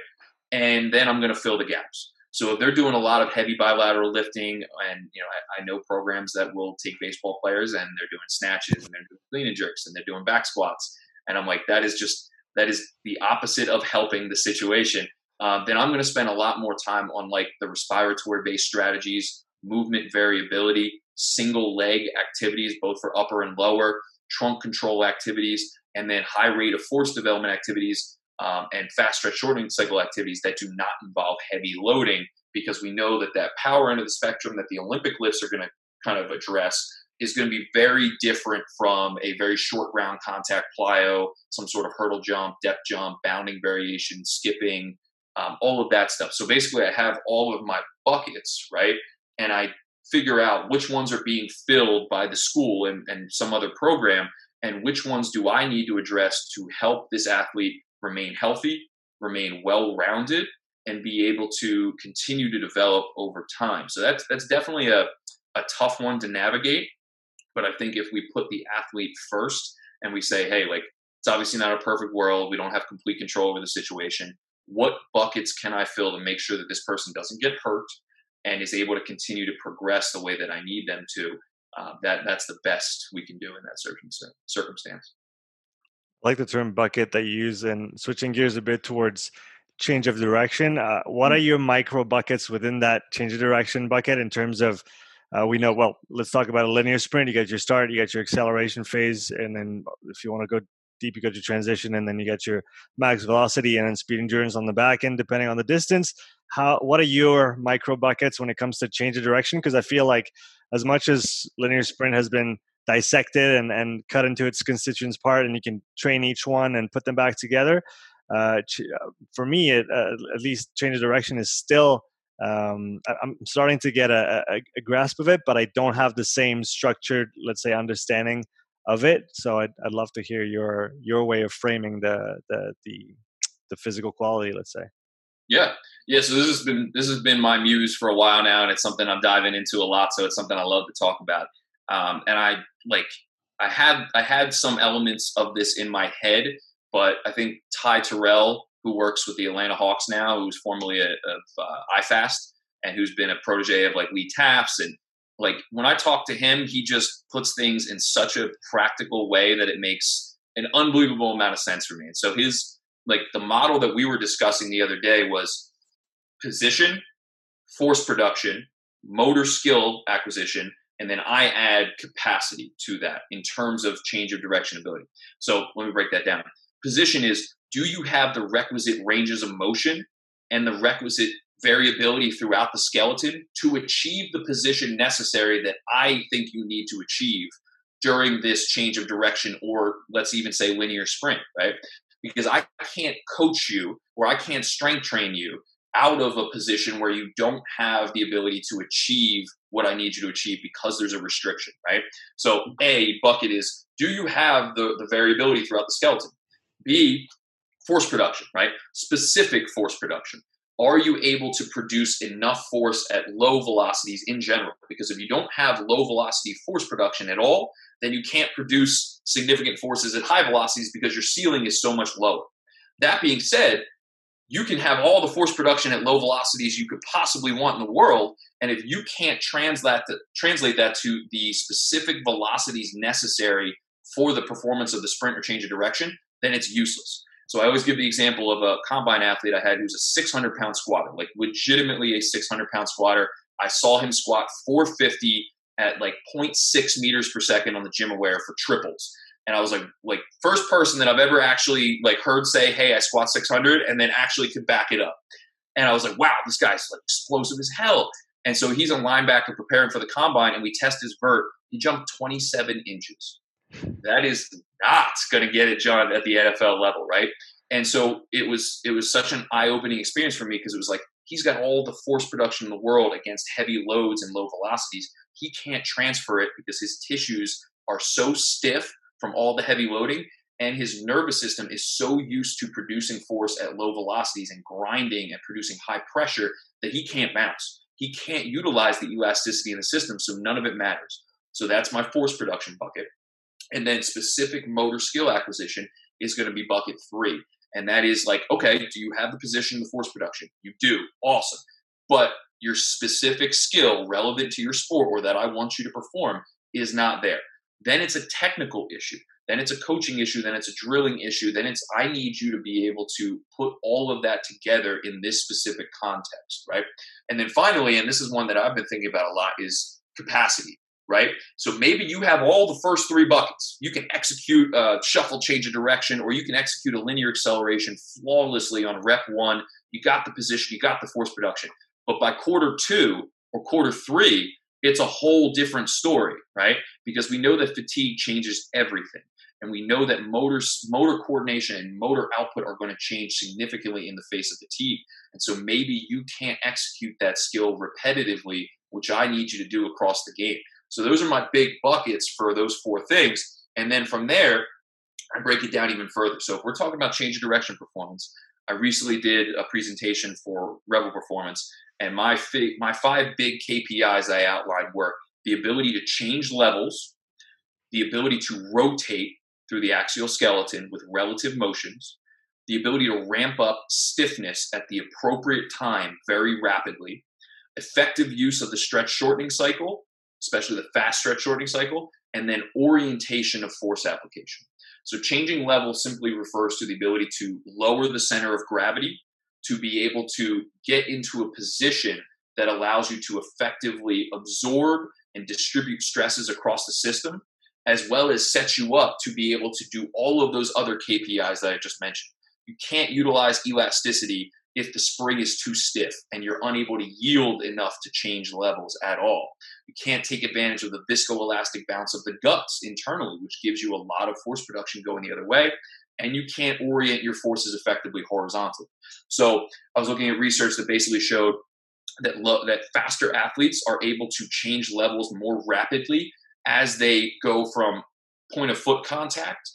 And then I'm going to fill the gaps. So they're doing a lot of heavy bilateral lifting, and you know, I, I, know programs that will take baseball players and they're doing snatches and they're doing clean and jerks and they're doing back squats, and I'm like, that is just that is the opposite of helping the situation. Um, then I'm going to spend a lot more time on like the respiratory based strategies, movement variability, single leg activities, both for upper and lower, trunk control activities, and then high rate of force development activities um, and fast stretch shortening cycle activities that do not involve heavy loading because we know that that power end of the spectrum that the Olympic lifts are going to kind of address is going to be very different from a very short ground contact plyo, some sort of hurdle jump, depth jump, bounding variation, skipping, um, all of that stuff. So basically, I have all of my buckets, right? And I figure out which ones are being filled by the school and, and some other program, and which ones do I need to address to help this athlete remain healthy, remain well rounded, and be able to continue to develop over time. So that's that's definitely a, a tough one to navigate. But I think if we put the athlete first and we say, hey, like it's obviously not a perfect world, we don't have complete control over the situation. What buckets can I fill to make sure that this person doesn't get hurt and is able to continue to progress the way that I need them to? Uh, that that's the best we can do in that circumstance. I like the term bucket that you use, and switching gears a bit towards change of direction. Uh, what are mm-hmm. your micro buckets within that change of direction bucket in terms of? Uh, we know well. Let's talk about a linear sprint. You get your start, you get your acceleration phase, and then if you want to go deep, you got your transition, and then you get your max velocity and then speed endurance on the back end, depending on the distance. How? What are your micro buckets when it comes to change of direction? Because I feel like as much as linear sprint has been dissected and, and cut into its constituents part and you can train each one and put them back together uh, uh for me it, uh, at least change of direction is still um, i'm starting to get a, a, a, grasp of it but i don't have the same structured let's say understanding of it so i'd, I'd love to hear your your way of framing the the the, the physical quality let's say yeah, yeah. So this has been this has been my muse for a while now, and it's something I'm diving into a lot. So it's something I love to talk about. Um, and I like I had I had some elements of this in my head, but I think Ty Terrell, who works with the Atlanta Hawks now, who's formerly a, of uh, iFast and who's been a protege of like Lee Taft's and like when I talk to him, he just puts things in such a practical way that it makes an unbelievable amount of sense for me. And so his like the model that we were discussing the other day was position, force production, motor skill acquisition, and then I add capacity to that in terms of change of direction ability. So let me break that down. Position is do you have the requisite ranges of motion and the requisite variability throughout the skeleton to achieve the position necessary that I think you need to achieve during this change of direction or let's even say linear sprint, right? Because I can't coach you or I can't strength train you out of a position where you don't have the ability to achieve what I need you to achieve because there's a restriction, right? So, A, bucket is do you have the, the variability throughout the skeleton? B, force production, right? Specific force production. Are you able to produce enough force at low velocities in general? Because if you don't have low velocity force production at all, then you can't produce significant forces at high velocities because your ceiling is so much lower. That being said, you can have all the force production at low velocities you could possibly want in the world and if you can't translate that, translate that to the specific velocities necessary for the performance of the sprint or change of direction then it's useless. So i always give the example of a combine athlete i had who's a 600 pound squatter like legitimately a 600 pound squatter. I saw him squat 450 at like 0.6 meters per second on the GymAware for triples and I was like, like first person that I've ever actually like heard say, "Hey, I squat 600," and then actually could back it up. And I was like, wow, this guy's like explosive as hell. And so he's a linebacker preparing for the combine, and we test his vert. He jumped 27 inches. That is not going to get it done at the NFL level, right? And so it was it was such an eye opening experience for me because it was like he's got all the force production in the world against heavy loads and low velocities. He can't transfer it because his tissues are so stiff from all the heavy loading and his nervous system is so used to producing force at low velocities and grinding and producing high pressure that he can't bounce. He can't utilize the elasticity in the system, so none of it matters. So that's my force production bucket. And then specific motor skill acquisition is going to be bucket three. And that is like, okay, do you have the position in the force production? You do. Awesome. But your specific skill relevant to your sport or that I want you to perform is not there. Then it's a technical issue. Then it's a coaching issue. Then it's a drilling issue. Then it's, I need you to be able to put all of that together in this specific context, right? And then finally, and this is one that I've been thinking about a lot, is capacity right? So maybe you have all the first three buckets. You can execute a shuffle change of direction, or you can execute a linear acceleration flawlessly on rep one. You got the position, you got the force production. But by quarter two or quarter three, it's a whole different story, right? Because we know that fatigue changes everything. And we know that motor, motor coordination and motor output are going to change significantly in the face of fatigue. And so maybe you can't execute that skill repetitively, which I need you to do across the game. So those are my big buckets for those four things. And then from there, I break it down even further. So if we're talking about change of direction performance, I recently did a presentation for Rebel Performance, and my fi- my five big KPIs I outlined were the ability to change levels, the ability to rotate through the axial skeleton with relative motions, the ability to ramp up stiffness at the appropriate time very rapidly, effective use of the stretch shortening cycle, especially the fast stretch shortening cycle, and then orientation of force application. So changing level simply refers to the ability to lower the center of gravity to be able to get into a position that allows you to effectively absorb and distribute stresses across the system, as well as set you up to be able to do all of those other KPIs that I just mentioned. You can't utilize elasticity if the spring is too stiff and you're unable to yield enough to change levels at all. You can't take advantage of the viscoelastic bounce of the guts internally, which gives you a lot of force production going the other way. And you can't orient your forces effectively horizontally. So I was looking at research that basically showed that lo- that faster athletes are able to change levels more rapidly as they go from point of foot contact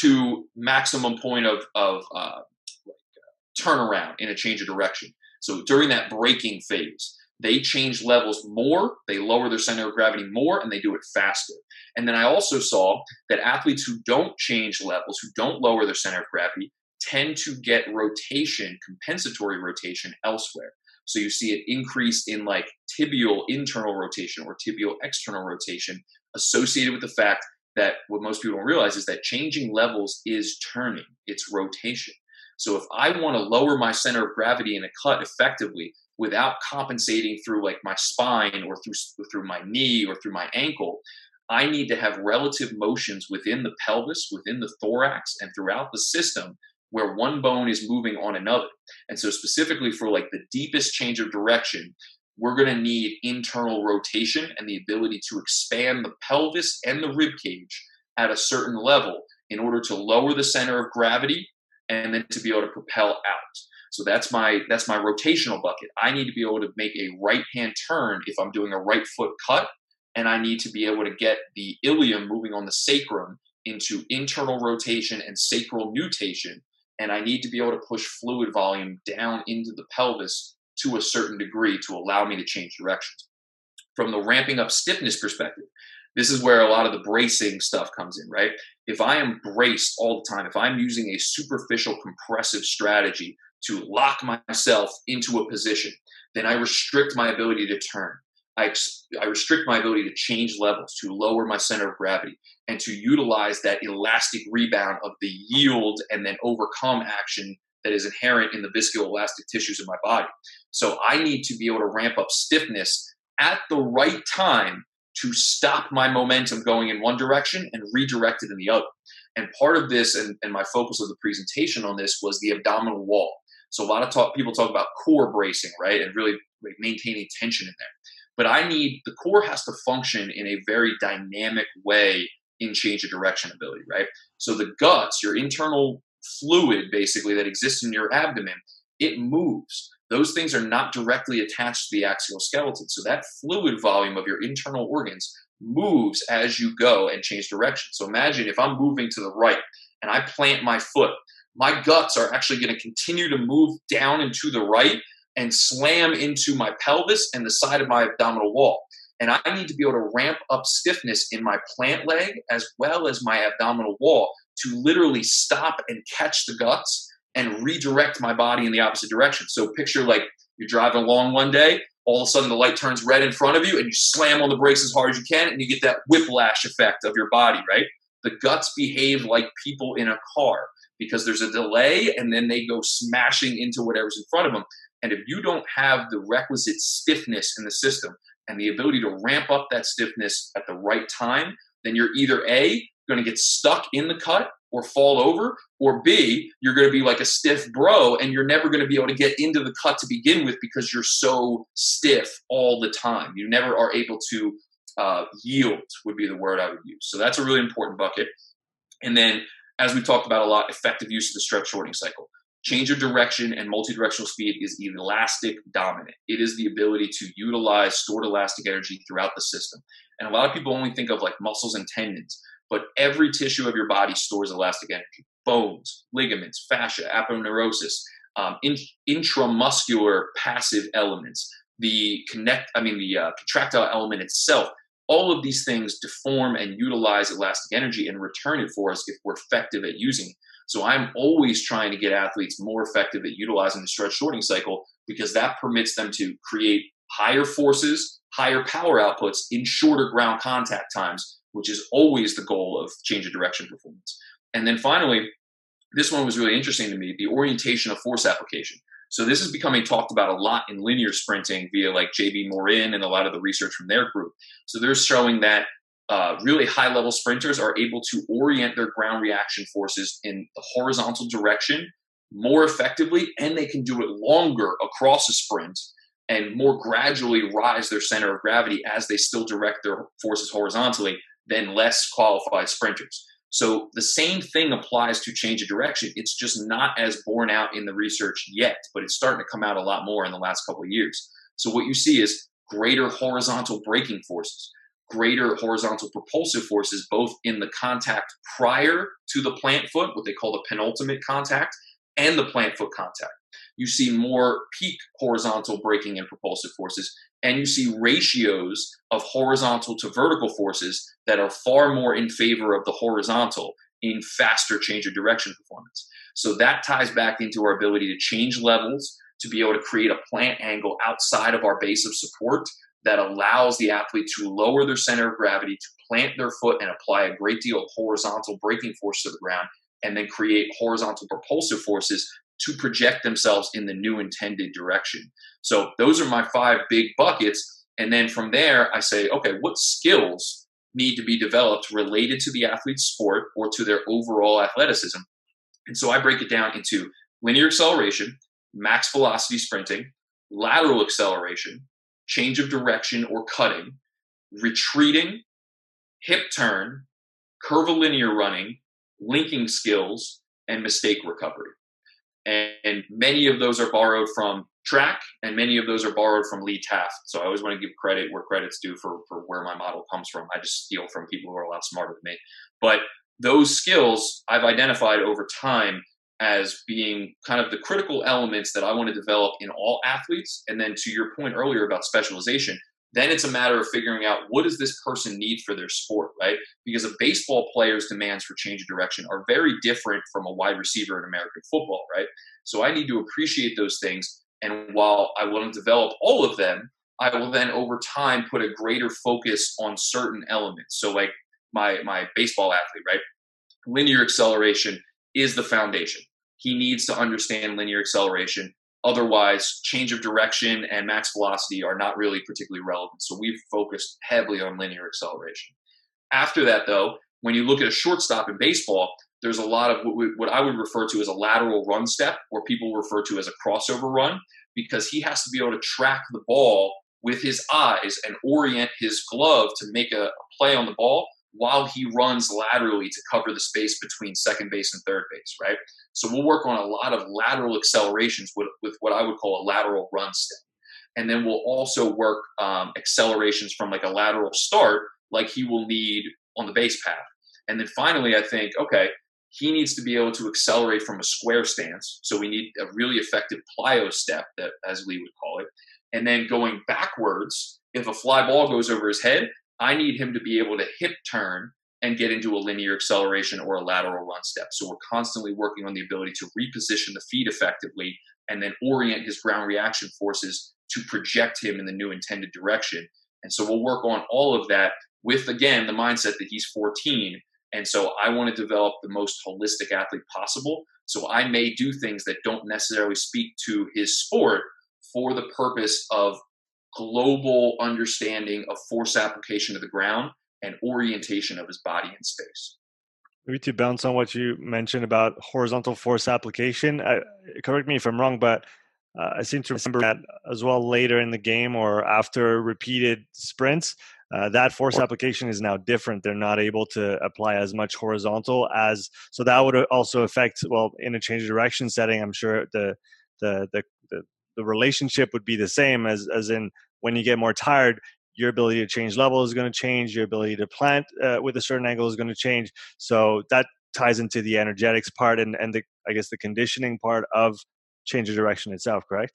to maximum point of of uh, turnaround in a change of direction. So during that braking phase, they change levels more, they lower their center of gravity more, and they do it faster. And then I also saw that athletes who don't change levels, who don't lower their center of gravity, tend to get rotation, compensatory rotation elsewhere. So you see an increase in like tibial internal rotation or tibial external rotation associated with the fact that what most people don't realize is that changing levels is turning, it's rotation. So if I want to lower my center of gravity in a cut effectively without compensating through like my spine or through through my knee or through my ankle, I need to have relative motions within the pelvis, within the thorax, and throughout the system where one bone is moving on another. And so specifically for like the deepest change of direction, we're going to need internal rotation and the ability to expand the pelvis and the rib cage at a certain level in order to lower the center of gravity and then to be able to propel out. So that's my that's my rotational bucket. I need to be able to make a right hand turn if I'm doing a right foot cut, and I need to be able to get the ilium moving on the sacrum into internal rotation and sacral nutation, and I need to be able to push fluid volume down into the pelvis to a certain degree to allow me to change directions. From the ramping up stiffness perspective, this is where a lot of the bracing stuff comes in, right? If I am braced all the time, if I'm using a superficial compressive strategy to lock myself into a position, then I restrict my ability to turn. I, I restrict my ability to change levels, to lower my center of gravity, and to utilize that elastic rebound of the yield and then overcome action that is inherent in the viscoelastic tissues of my body. So I need to be able to ramp up stiffness at the right time to stop my momentum going in one direction and redirect it in the other. And part of this, and, and my focus of the presentation on this, was the abdominal wall. So a lot of talk, people talk about core bracing, right, and really maintaining tension in there. But I need the core has to function in a very dynamic way in change of direction ability, right? So the guts, your internal fluid basically that exists in your abdomen, it moves those things are not directly attached to the axial skeleton. So that fluid volume of your internal organs moves as you go and change direction. So imagine if I'm moving to the right and I plant my foot, my guts are actually going to continue to move down and to the right and slam into my pelvis and the side of my abdominal wall. And I need to be able to ramp up stiffness in my plant leg as well as my abdominal wall to literally stop and catch the guts and redirect my body in the opposite direction. So picture like you're driving along one day, all of a sudden the light turns red in front of you and you slam on the brakes as hard as you can and you get that whiplash effect of your body, right? The guts behave like people in a car because there's a delay and then they go smashing into whatever's in front of them. And if you don't have the requisite stiffness in the system and the ability to ramp up that stiffness at the right time, then you're either A, going to get stuck in the cut or fall over, or B, you're going to be like a stiff bro and you're never going to be able to get into the cut to begin with because you're so stiff all the time. You never are able to uh, yield, would be the word I would use. So that's a really important bucket. And then, as we talked about a lot, effective use of the stretch shortening cycle. Change of direction and multi-directional speed is elastic dominant. It is the ability to utilize stored elastic energy throughout the system. And a lot of people only think of like muscles and tendons, but every tissue of your body stores elastic energy bones, ligaments, fascia, aponeurosis, um, in, intramuscular passive elements, the connect, I mean, the uh, contractile element itself. All of these things deform and utilize elastic energy and return it for us if we're effective at using it. So I'm always trying to get athletes more effective at utilizing the stretch shortening cycle because that permits them to create higher forces, higher power outputs in shorter ground contact times which is always the goal of change of direction performance. And then finally, this one was really interesting to me the orientation of force application. So this is becoming talked about a lot in linear sprinting via like JB Morin and a lot of the research from their group. So they're showing that uh, really high level sprinters are able to orient their ground reaction forces in the horizontal direction more effectively, and they can do it longer across a sprint and more gradually rise their center of gravity as they still direct their forces horizontally than less qualified sprinters. So the same thing applies to change of direction. It's just not as borne out in the research yet, but it's starting to come out a lot more in the last couple of years. So what you see is greater horizontal braking forces, greater horizontal propulsive forces, both in the contact prior to the plant foot, what they call the penultimate contact, and the plant foot contact. You see more peak horizontal braking and propulsive forces, and you see ratios of horizontal to vertical forces that are far more in favor of the horizontal in faster change of direction performance. So that ties back into our ability to change levels, to be able to create a plant angle outside of our base of support that allows the athlete to lower their center of gravity, to plant their foot and apply a great deal of horizontal braking force to the ground, and then create horizontal propulsive forces to project themselves in the new intended direction. So those are my five big buckets. And then from there, I say, okay, what skills need to be developed related to the athlete's sport or to their overall athleticism? And so I break it down into linear acceleration, max velocity sprinting, lateral acceleration, change of direction or cutting, retreating, hip turn, curvilinear running, linking skills, and mistake recovery. And, and, many of those are borrowed from track, and many of those are borrowed from Lee Taft. So I always want to give credit where credit's due for, for where my model comes from. I just steal from people who are a lot smarter than me. But those skills I've identified over time as being kind of the critical elements that I want to develop in all athletes. And then to your point earlier about specialization, then it's a matter of figuring out what does this person need for their sport, right? Because a baseball player's demands for change of direction are very different from a wide receiver in American football, right? So I need to appreciate those things. And while I want to develop all of them, I will then over time put a greater focus on certain elements. So like my my baseball athlete, right? Linear acceleration is the foundation. He needs to understand linear acceleration Otherwise, change of direction and max velocity are not really particularly relevant. So we've focused heavily on linear acceleration. After that, though, when you look at a shortstop in baseball, there's a lot of what I would refer to as a lateral run step, or people refer to as a crossover run, because he has to be able to track the ball with his eyes and orient his glove to make a play on the ball while he runs laterally to cover the space between second base and third base, right? So we'll work on a lot of lateral accelerations with, with what I would call a lateral run step. And then we'll also work um, accelerations from like a lateral start, like he will need on the base path. And then finally, I think, okay, he needs to be able to accelerate from a square stance. So we need a really effective plyo step, that as we would call it. And then going backwards if a fly ball goes over his head, I need him to be able to hip turn and get into a linear acceleration or a lateral run step. So we're constantly working on the ability to reposition the feet effectively and then orient his ground reaction forces to project him in the new intended direction. And so we'll work on all of that with, again, the mindset that he's 14. And so I want to develop the most holistic athlete possible. So I may do things that don't necessarily speak to his sport for the purpose of global understanding of force application to the ground and orientation of his body in space. Maybe to bounce on what you mentioned about horizontal force application, I, correct me if I'm wrong, but uh, I seem to remember that as well later in the game or after repeated sprints. Uh, that force application is now different. They're not able to apply as much horizontal as so that would also affect well in a change of direction setting. I'm sure the the the the, the relationship would be the same as as in when you get more tired, your ability to change level is going to change. Your ability to plant uh, with a certain angle is going to change. So that ties into the energetics part and and the I guess the conditioning part of change of direction itself. Correct?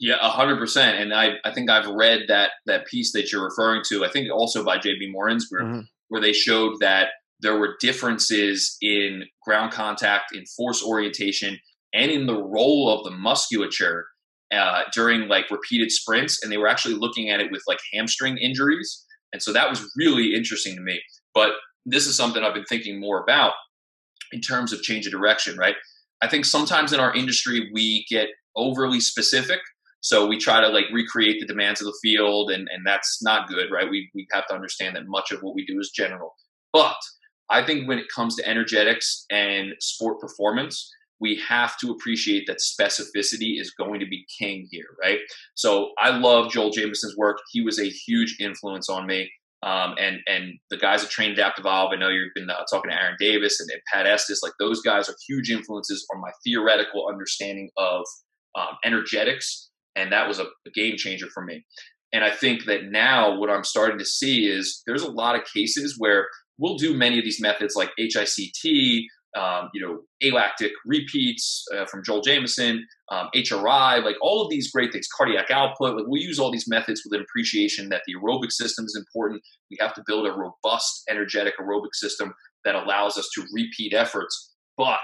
Yeah, a hundred percent. And I, I think I've read that that piece that you're referring to. I think also by JB Morin's group, mm-hmm. where they showed that there were differences in ground contact, in force orientation, and in the role of the musculature uh, during like repeated sprints. And they were actually looking at it with like hamstring injuries. And so that was really interesting to me. But this is something I've been thinking more about in terms of change of direction, right? I think sometimes in our industry we get overly specific so we try to like recreate the demands of the field, and, and that's not good, right? We, we have to understand that much of what we do is general. But I think when it comes to energetics and sport performance, we have to appreciate that specificity is going to be king here, right? So I love Joel Jamieson's work. He was a huge influence on me. Um, and and the guys that Train Adapt Evolve, I know you've been uh, talking to Aaron Davis and, and, Pat Estes, like those guys are huge influences on my theoretical understanding of um, energetics and that was a, a game changer for me. And I think that now what I'm starting to see is there's a lot of cases where we'll do many of these methods like HICT, um, you know, alactic repeats uh, from Joel Jamieson, um, HRI, like all of these great things, cardiac output. Like we use all these methods with an appreciation that the aerobic system is important. We have to build a robust, energetic aerobic system that allows us to repeat efforts. But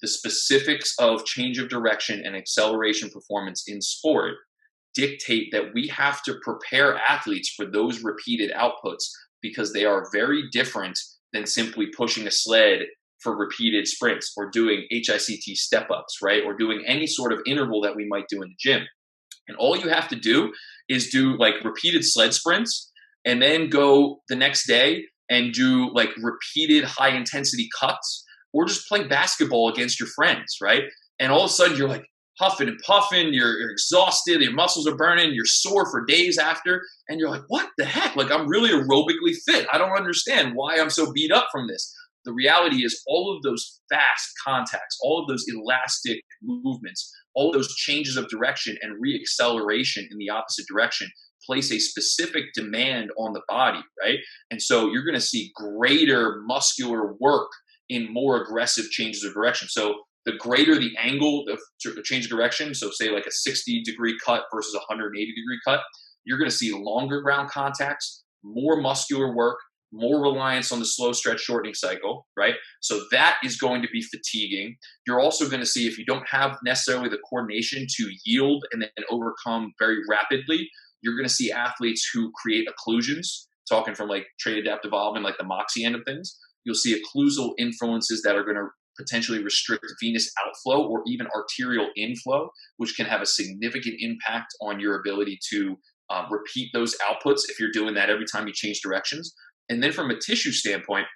the specifics of change of direction and acceleration performance in sport dictate that we have to prepare athletes for those repeated outputs because they are very different than simply pushing a sled for repeated sprints or doing HICT step ups, right? Or doing any sort of interval that we might do in the gym. And all you have to do is do like repeated sled sprints and then go the next day and do like repeated high intensity cuts or just play basketball against your friends, right? And all of a sudden you're like huffing and puffing, you're, you're exhausted, your muscles are burning, you're sore for days after, and you're like, what the heck? Like, I'm really aerobically fit. I don't understand why I'm so beat up from this. The reality is, all of those fast contacts, all of those elastic movements, all those changes of direction and reacceleration in the opposite direction place a specific demand on the body, right? And so you're going to see greater muscular work in more aggressive changes of direction. So the greater the angle of change of direction, so say like a 60 degree cut versus a 180 degree cut, you're going to see longer ground contacts, more muscular work, more reliance on the slow stretch shortening cycle, right? So that is going to be fatiguing. You're also going to see if you don't have necessarily the coordination to yield and then overcome very rapidly, you're going to see athletes who create occlusions, talking from like Train Adapt Evolve and like the Moxy end of things. You'll see occlusal influences that are going to potentially restrict venous outflow or even arterial inflow, which can have a significant impact on your ability to um, repeat those outputs if you're doing that every time you change directions. And then from a tissue standpoint,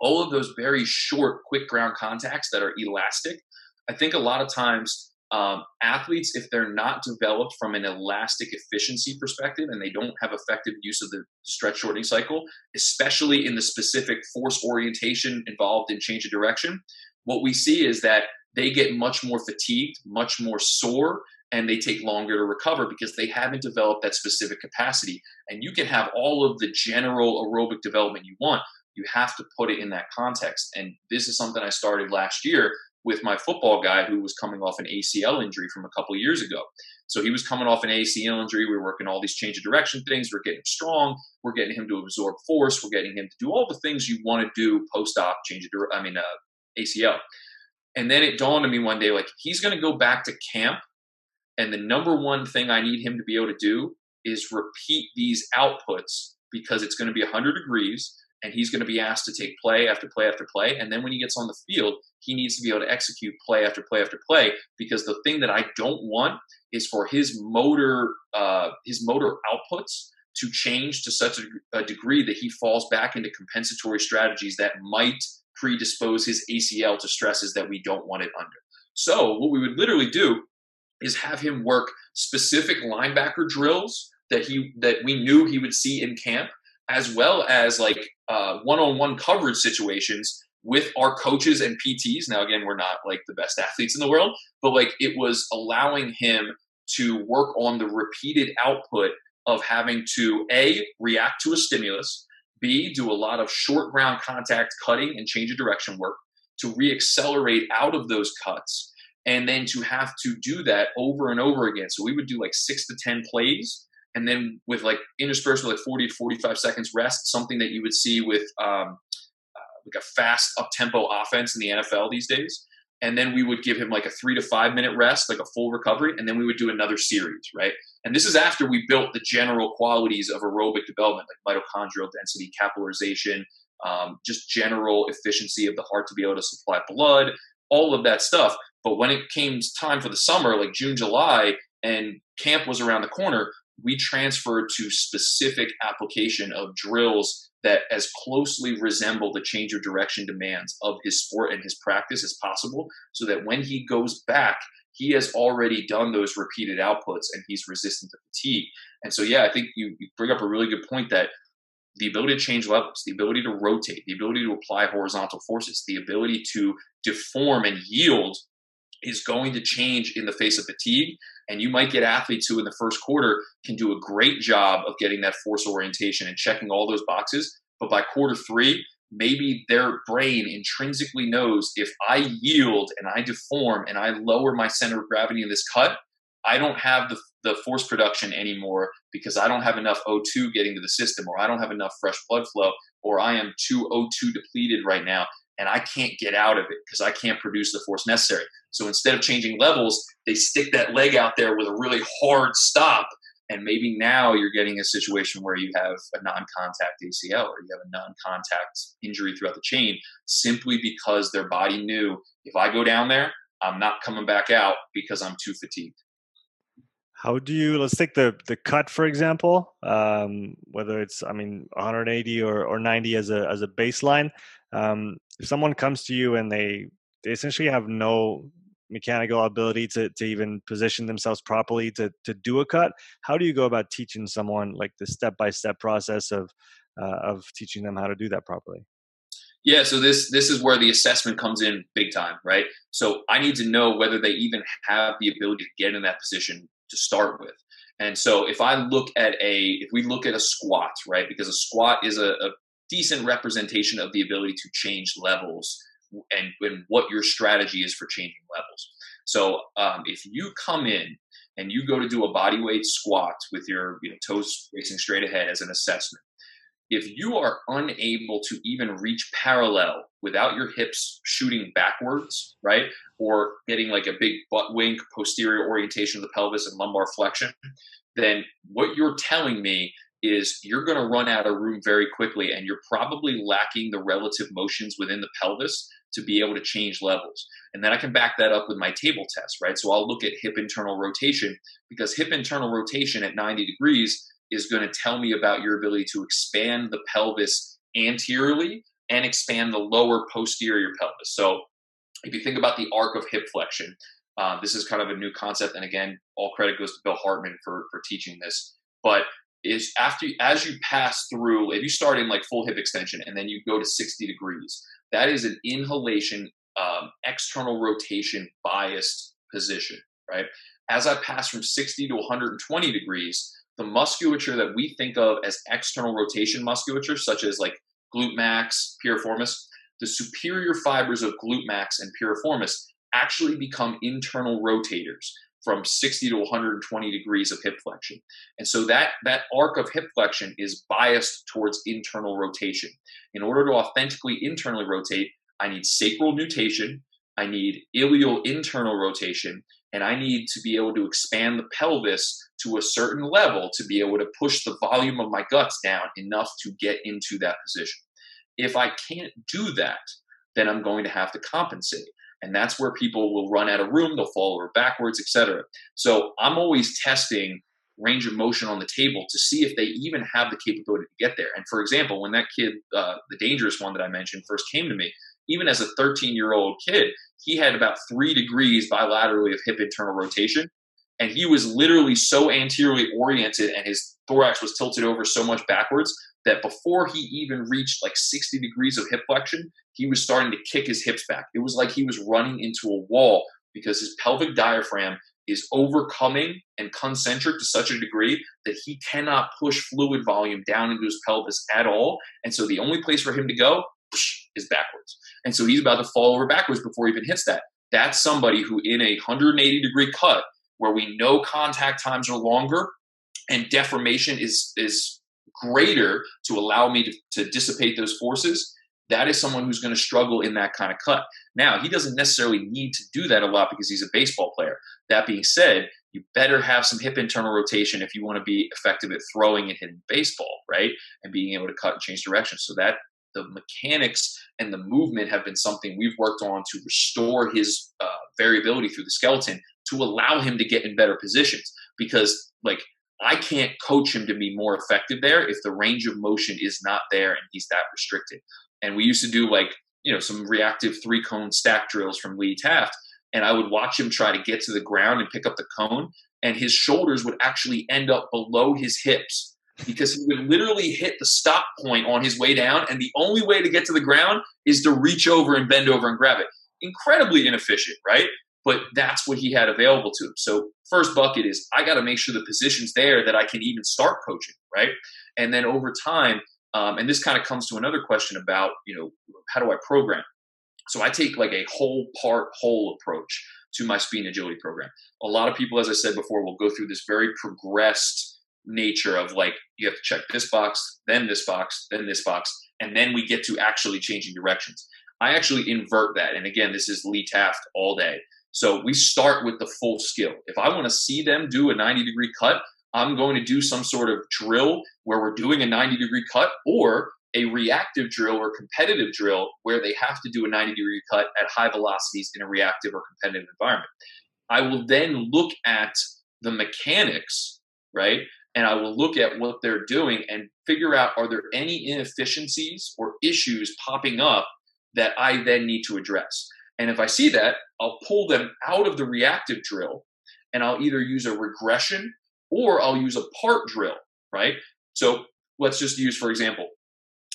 all of those very short, quick ground contacts that are elastic, I think a lot of times um, athletes, if they're not developed from an elastic efficiency perspective and they don't have effective use of the stretch shortening cycle, especially in the specific force orientation involved in change of direction, what we see is that they get much more fatigued, much more sore, and they take longer to recover because they haven't developed that specific capacity. And you can have all of the general aerobic development you want. You have to put it in that context. And this is something I started last year with my football guy who was coming off an ACL injury from a couple years ago. So he was coming off an ACL injury. We were working all these change of direction things. We're getting him strong. We're getting him to absorb force. We're getting him to do all the things you want to do post op change of direction. I mean uh, ACL. And then it dawned on me one day like he's going to go back to camp, and the number one thing I need him to be able to do is repeat these outputs because it's going to be 100 degrees and he's going to be asked to take play after play after play. And then when he gets on the field, he needs to be able to execute play after play after play. Because the thing that I don't want is for his motor uh, his motor outputs to change to such a, a degree that he falls back into compensatory strategies that might predispose his ACL to stresses that we don't want it under. So what we would literally do is have him work specific linebacker drills that he that we knew he would see in camp as well as like uh, one-on-one coverage situations with our coaches and PTs. Now, again, we're not like the best athletes in the world, but like it was allowing him to work on the repeated output of having to a react to a stimulus, b do a lot of short ground contact cutting and change of direction work to reaccelerate out of those cuts, and then to have to do that over and over again. So we would do like six to ten plays and then with like interspersed with like 40 to 45 seconds rest, something that you would see with um, uh, like a fast up tempo offense in the NFL these days. And then we would give him like a three to five minute rest, like a full recovery, and then we would do another series, right? And this is after we built the general qualities of aerobic development, like mitochondrial density, capillarization, um, just general efficiency of the heart to be able to supply blood, all of that stuff. But when it came time for the summer, like June, July, and camp was around the corner, we transferred to specific application of drills that as closely resemble the change of direction demands of his sport and his practice as possible so that when he goes back he has already done those repeated outputs and he's resistant to fatigue. And so yeah i think you, you bring up a really good point that the ability to change levels, the ability to rotate, the ability to apply horizontal forces, the ability to deform and yield is going to change in the face of fatigue. And you might get athletes who, in the first quarter, can do a great job of getting that force orientation and checking all those boxes. But by quarter three, maybe their brain intrinsically knows if I yield and I deform and I lower my center of gravity in this cut, I don't have the, the force production anymore because I don't have enough O2 getting to the system, or I don't have enough fresh blood flow, or I am too O2 depleted right now and I can't get out of it because I can't produce the force necessary. So instead of changing levels, they stick that leg out there with a really hard stop. And maybe now you're getting a situation where you have a non contact ACL or you have a non contact injury throughout the chain simply because their body knew if I go down there, I'm not coming back out because I'm too fatigued. How do you let's take the the cut for example, um, whether it's I mean 180 or, or 90 as a as a baseline. Um, if someone comes to you and they they essentially have no mechanical ability to, to even position themselves properly to, to do a cut how do you go about teaching someone like the step-by-step process of uh, of teaching them how to do that properly? Yeah so this this is where the assessment comes in big time right? So i need to know whether they even have the ability to get in that position to start with. And so if i look at a if we look at a squat right because a squat is a, a decent representation of the ability to change levels and, and what your strategy is for changing levels. So um, if you come in and you go to do a body weight squat with your you know, toes facing straight ahead as an assessment, if you are unable to even reach parallel without your hips shooting backwards, right, or getting like a big butt wink, posterior orientation of the pelvis and lumbar flexion, then what you're telling me is you're going to run out of room very quickly and you're probably lacking the relative motions within the pelvis to be able to change levels. And then I can back that up with my table test, right? So I'll look at hip internal rotation because hip internal rotation at 90 degrees is going to tell me about your ability to expand the pelvis anteriorly and expand the lower posterior pelvis. So if you think about the arc of hip flexion, uh, this is kind of a new concept. And again, all credit goes to Bill Hartman for, for teaching this. But is after as you pass through, if you start in like full hip extension and then you go to 60 degrees, that is an inhalation, um, external rotation biased position, right? As I pass from 60 to 120 degrees, the musculature that we think of as external rotation musculature, such as like glute max, piriformis, the superior fibers of glute max and piriformis actually become internal rotators from 60 to 120 degrees of hip flexion. And so that, that arc of hip flexion is biased towards internal rotation. In order to authentically internally rotate, I need sacral nutation, I need ilial internal rotation, and I need to be able to expand the pelvis to a certain level to be able to push the volume of my guts down enough to get into that position. If I can't do that, then I'm going to have to compensate. And that's where people will run out of room, they'll fall over backwards, etc. So I'm always testing range of motion on the table to see if they even have the capability to get there. And for example, when that kid, uh, the dangerous one that I mentioned, first came to me, even as a 13 year old kid, he had about three degrees bilaterally of hip internal rotation. And he was literally so anteriorly oriented and his thorax was tilted over so much backwards that before he even reached like 60 degrees of hip flexion, he was starting to kick his hips back. It was like he was running into a wall because his pelvic diaphragm is overcoming and concentric to such a degree that he cannot push fluid volume down into his pelvis at all. And so the only place for him to go is backwards. And so he's about to fall over backwards before he even hits that. That's somebody who, in a 180 degree cut, where we know contact times are longer and deformation is is greater to allow me to, to dissipate those forces, that is someone who's going to struggle in that kind of cut. Now, he doesn't necessarily need to do that a lot because he's a baseball player. That being said, you better have some hip internal rotation if you want to be effective at throwing and hitting baseball, right? And being able to cut and change direction. So that the mechanics and the movement have been something we've worked on to restore his uh, variability through the skeleton to allow him to get in better positions. Because, like, I can't coach him to be more effective there if the range of motion is not there and he's that restricted. And we used to do like, you know, some reactive three cone stack drills from Lee Taft. And I would watch him try to get to the ground and pick up the cone. And his shoulders would actually end up below his hips because he would literally hit the stop point on his way down. And the only way to get to the ground is to reach over and bend over and grab it. Incredibly inefficient, right? But that's what he had available to him. So first bucket is I got to make sure the position's there that I can even start coaching, right? And then over time, um, and this kind of comes to another question about you know how do I program? So I take like a whole part whole approach to my speed and agility program. A lot of people, as I said before, will go through this very progressed nature of like you have to check this box, then this box, then this box, and then we get to actually changing directions. I actually invert that. And again, this is Lee Taft all day. So we start with the full skill. If I want to see them do a 90 degree cut, I'm going to do some sort of drill where we're doing a 90 degree cut or a reactive drill or competitive drill where they have to do a 90 degree cut at high velocities in a reactive or competitive environment. I will then look at the mechanics, right? And I will look at what they're doing and figure out are there any inefficiencies or issues popping up that I then need to address. And if I see that, I'll pull them out of the reactive drill and I'll either use a regression or I'll use a part drill, right? So let's just use, for example,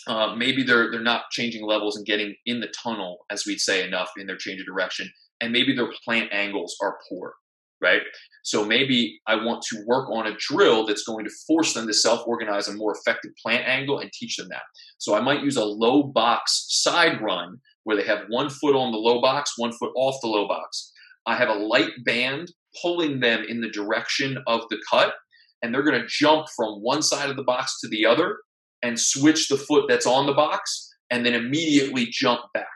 uh, maybe they're they're not changing levels and getting in the tunnel, as we'd say, enough in their change of direction, and maybe their plant angles are poor, right? So maybe I want to work on a drill that's going to force them to self-organize a more effective plant angle and teach them that. So I might use a low box side run where they have one foot on the low box, one foot off the low box. I have a light band pulling them in the direction of the cut, and they're going to jump from one side of the box to the other and switch the foot that's on the box and then immediately jump back.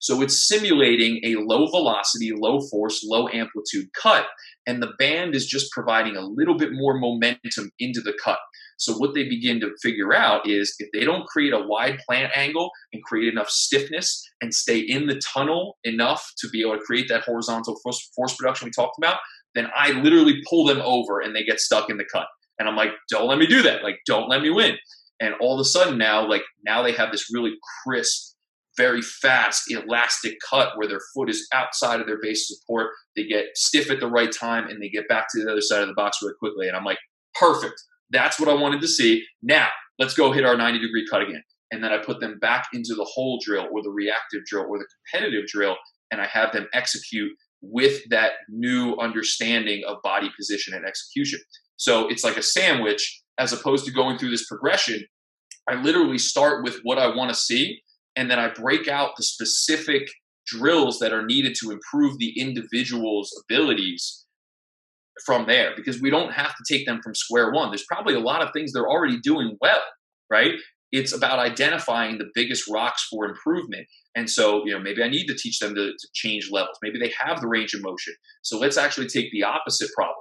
So it's simulating a low velocity, low force, low amplitude cut, and the band is just providing a little bit more momentum into the cut. So what they begin to figure out is if they don't create a wide plant angle and create enough stiffness and stay in the tunnel enough to be able to create that horizontal force, force production we talked about, then I literally pull them over and they get stuck in the cut. And I'm like, don't let me do that. Like, don't let me win. And all of a sudden now, like now they have this really crisp, very fast, elastic cut where their foot is outside of their base support. They get stiff at the right time and they get back to the other side of the box really quickly. And I'm like, perfect. That's what I wanted to see. Now, let's go hit our 90 degree cut again. And then I put them back into the whole drill or the reactive drill or the competitive drill, and I have them execute with that new understanding of body position and execution. So it's like a sandwich as opposed to going through this progression. I literally start with what I want to see and then I break out the specific drills that are needed to improve the individual's abilities from there because we don't have to take them from square one. There's probably a lot of things they're already doing well, right? It's about identifying the biggest rocks for improvement. And so, you know, maybe I need to teach them to, to change levels. Maybe they have the range of motion. So let's actually take the opposite problem.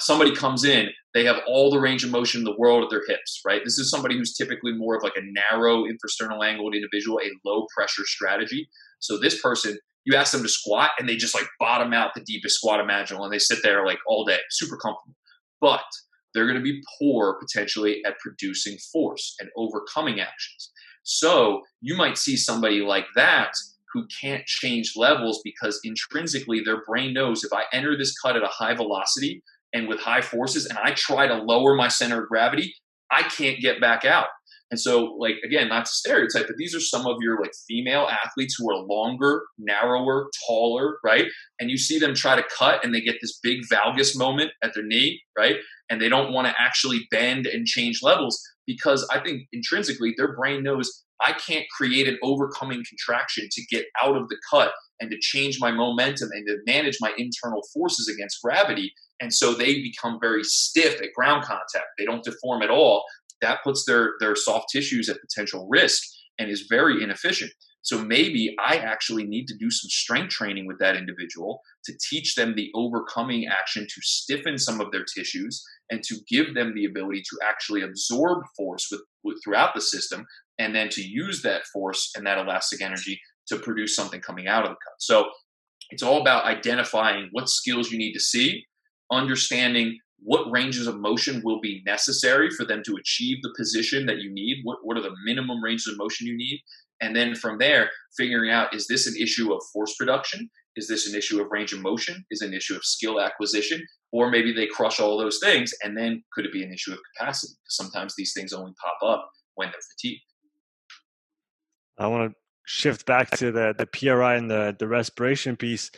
Somebody comes in, they have all the range of motion in the world at their hips, right? This is somebody who's typically more of like a narrow infrasternal angled individual, a low pressure strategy. So this person, you ask them to squat and they just like bottom out the deepest squat imaginable and they sit there like all day, super comfortable. But they're going to be poor potentially at producing force and overcoming actions. So you might see somebody like that who can't change levels because intrinsically their brain knows if I enter this cut at a high velocity and with high forces and I try to lower my center of gravity, I can't get back out. And so, like, again, not to stereotype, but these are some of your like female athletes who are longer, narrower, taller, right? And you see them try to cut and they get this big valgus moment at their knee, right? And they don't want to actually bend and change levels because I think intrinsically their brain knows I can't create an overcoming contraction to get out of the cut and to change my momentum and to manage my internal forces against gravity. And so they become very stiff at ground contact. They don't deform at all that puts their their soft tissues at potential risk and is very inefficient. So maybe I actually need to do some strength training with that individual to teach them the overcoming action to stiffen some of their tissues and to give them the ability to actually absorb force with, with throughout the system and then to use that force and that elastic energy to produce something coming out of the cut. So it's all about identifying what skills you need to see, understanding what ranges of motion will be necessary for them to achieve the position that you need? What, what are the minimum ranges of motion you need? And then from there figuring out is this an issue of force production? Is this an issue of range of motion? Is an issue of skill acquisition? Or maybe they crush all those things and then could it be an issue of capacity? Because sometimes these things only pop up when they're fatigued. I want to shift back to the the PRI and the the respiration piece.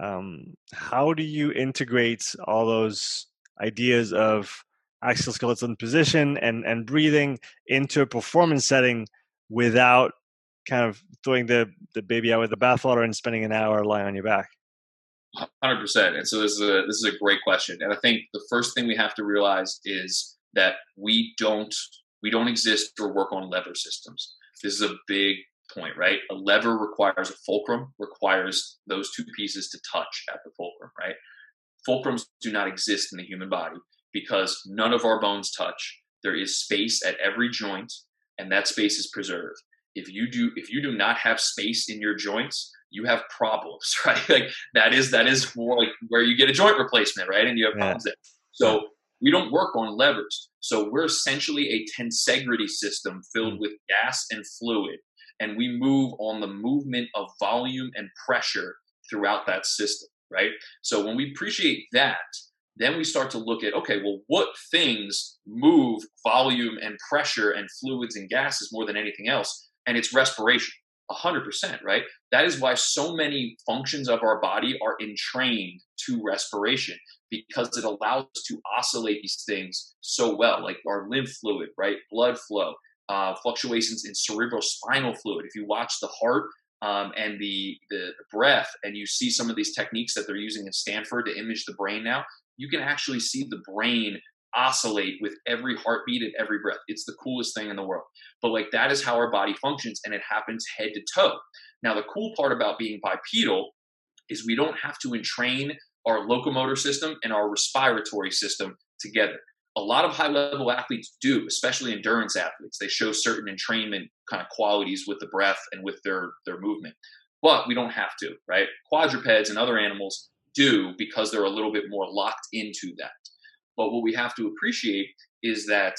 Um, how do you integrate all those ideas of axial skeleton position and and breathing into a performance setting without kind of throwing the the baby out with the bathwater and spending an hour lying on your back. Hundred percent. And so this is a this is a great question. And I think the first thing we have to realize is that we don't we don't exist or work on lever systems. This is a big point, right? A lever requires a fulcrum, requires those two pieces to touch at the fulcrum, right? Fulcrums do not exist in the human body because none of our bones touch. There is space at every joint, and that space is preserved. If you do, if you do not have space in your joints, you have problems, [LAUGHS] right? Like that is that is more like where you get a joint replacement, right? And you have yeah. problems there. So we don't work on levers. So we're essentially a tensegrity system filled mm. with gas and fluid, and we move on the movement of volume and pressure throughout that system right? So when we appreciate that, then we start to look at okay, well, what things move volume and pressure and fluids and gases more than anything else? And it's respiration. 100%, right? That is why so many functions of our body are entrained to respiration because it allows us to oscillate these things so well, like our lymph fluid, right? Blood flow, uh, fluctuations in cerebral spinal fluid. If you watch the heart, um, and the, the breath, and you see some of these techniques that they're using in Stanford to image the brain now, you can actually see the brain oscillate with every heartbeat and every breath. It's the coolest thing in the world. But like that is how our body functions, and it happens head to toe. Now, the cool part about being bipedal is we don't have to entrain our locomotor system and our respiratory system together a lot of high level athletes do, especially endurance athletes. They show certain entrainment kind of qualities with the breath and with their their movement. But we don't have to, right? Quadrupeds and other animals do because they're a little bit more locked into that. But what we have to appreciate is that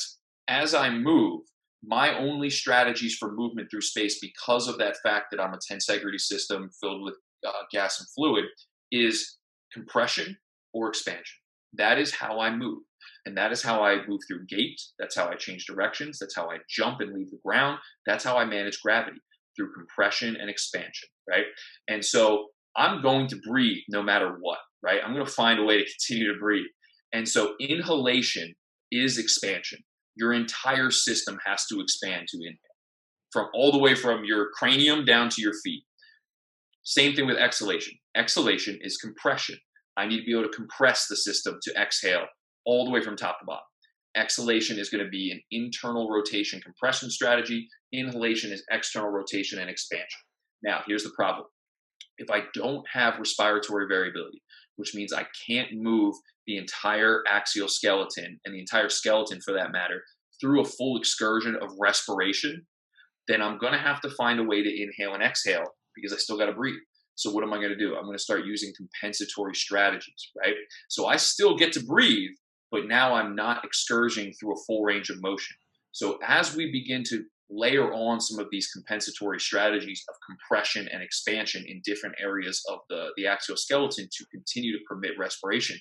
as I move, my only strategies for movement through space, because of that fact that I'm a tensegrity system filled with uh, gas and fluid, is compression or expansion. That is how I move. And that is how I move through gait. That's how I change directions. That's how I jump and leave the ground. That's how I manage gravity through compression and expansion, right? And so I'm going to breathe no matter what, right? I'm going to find a way to continue to breathe. And so inhalation is expansion. Your entire system has to expand to inhale. from all the way from your cranium down to your feet. Same thing with exhalation. Exhalation is compression. I need to be able to compress the system to exhale all the way from top to bottom. Exhalation is going to be an internal rotation compression strategy. Inhalation is external rotation and expansion. Now, here's the problem. If I don't have respiratory variability, which means I can't move the entire axial skeleton and the entire skeleton for that matter through a full excursion of respiration, then I'm going to have to find a way to inhale and exhale because I still got to breathe. So what am I going to do? I'm going to start using compensatory strategies, right? So I still get to breathe, but now I'm not excursioning through a full range of motion. So as we begin to layer on some of these compensatory strategies of compression and expansion in different areas of the, the axial skeleton to continue to permit respiration,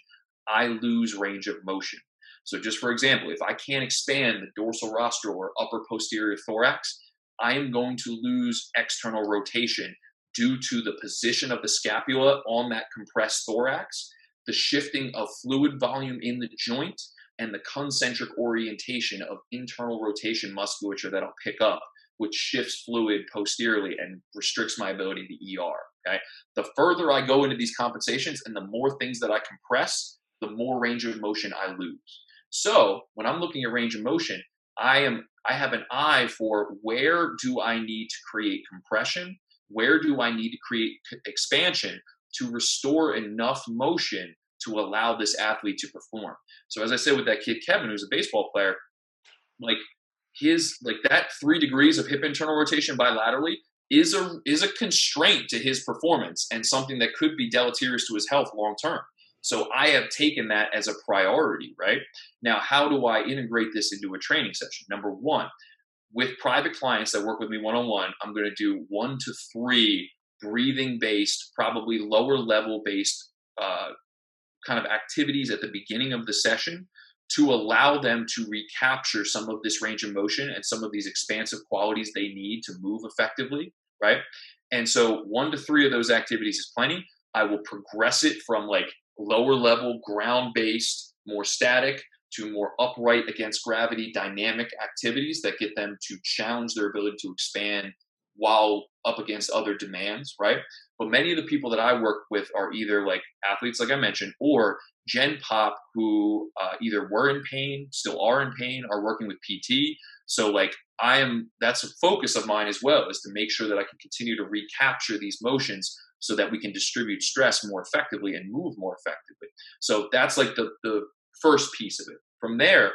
I lose range of motion. So just for example, if I can't expand the dorsal rostral or upper posterior thorax, I am going to lose external rotation due to the position of the scapula on that compressed thorax, the shifting of fluid volume in the joint, and the concentric orientation of internal rotation musculature that I'll pick up, which shifts fluid posteriorly and restricts my ability to ER. Okay. The further I go into these compensations and the more things that I compress, the more range of motion I lose. So when I'm looking at range of motion, I am I have an eye for where do I need to create compression? Where do I need to create expansion to restore enough motion to allow this athlete to perform? So as I said with that kid Kevin, who's a baseball player, like his like that three degrees of hip internal rotation bilaterally is a is a constraint to his performance and something that could be deleterious to his health long term. So I have taken that as a priority, right? Now, how do I integrate this into a training session? Number one, with private clients that work with me one on one, I'm going to do one to three breathing based, probably lower level based uh, kind of activities at the beginning of the session to allow them to recapture some of this range of motion and some of these expansive qualities they need to move effectively, right? And so one to three of those activities is plenty. I will progress it from like lower level, ground based, more static to more upright against gravity dynamic activities that get them to challenge their ability to expand while up against other demands, right? But many of the people that I work with are either like athletes, like I mentioned, or Gen Pop who uh, either were in pain, still are in pain, are working with PT. So, like, I am that's a focus of mine as well, is to make sure that I can continue to recapture these motions so that we can distribute stress more effectively and move more effectively. So that's like the, the first piece of it. From there,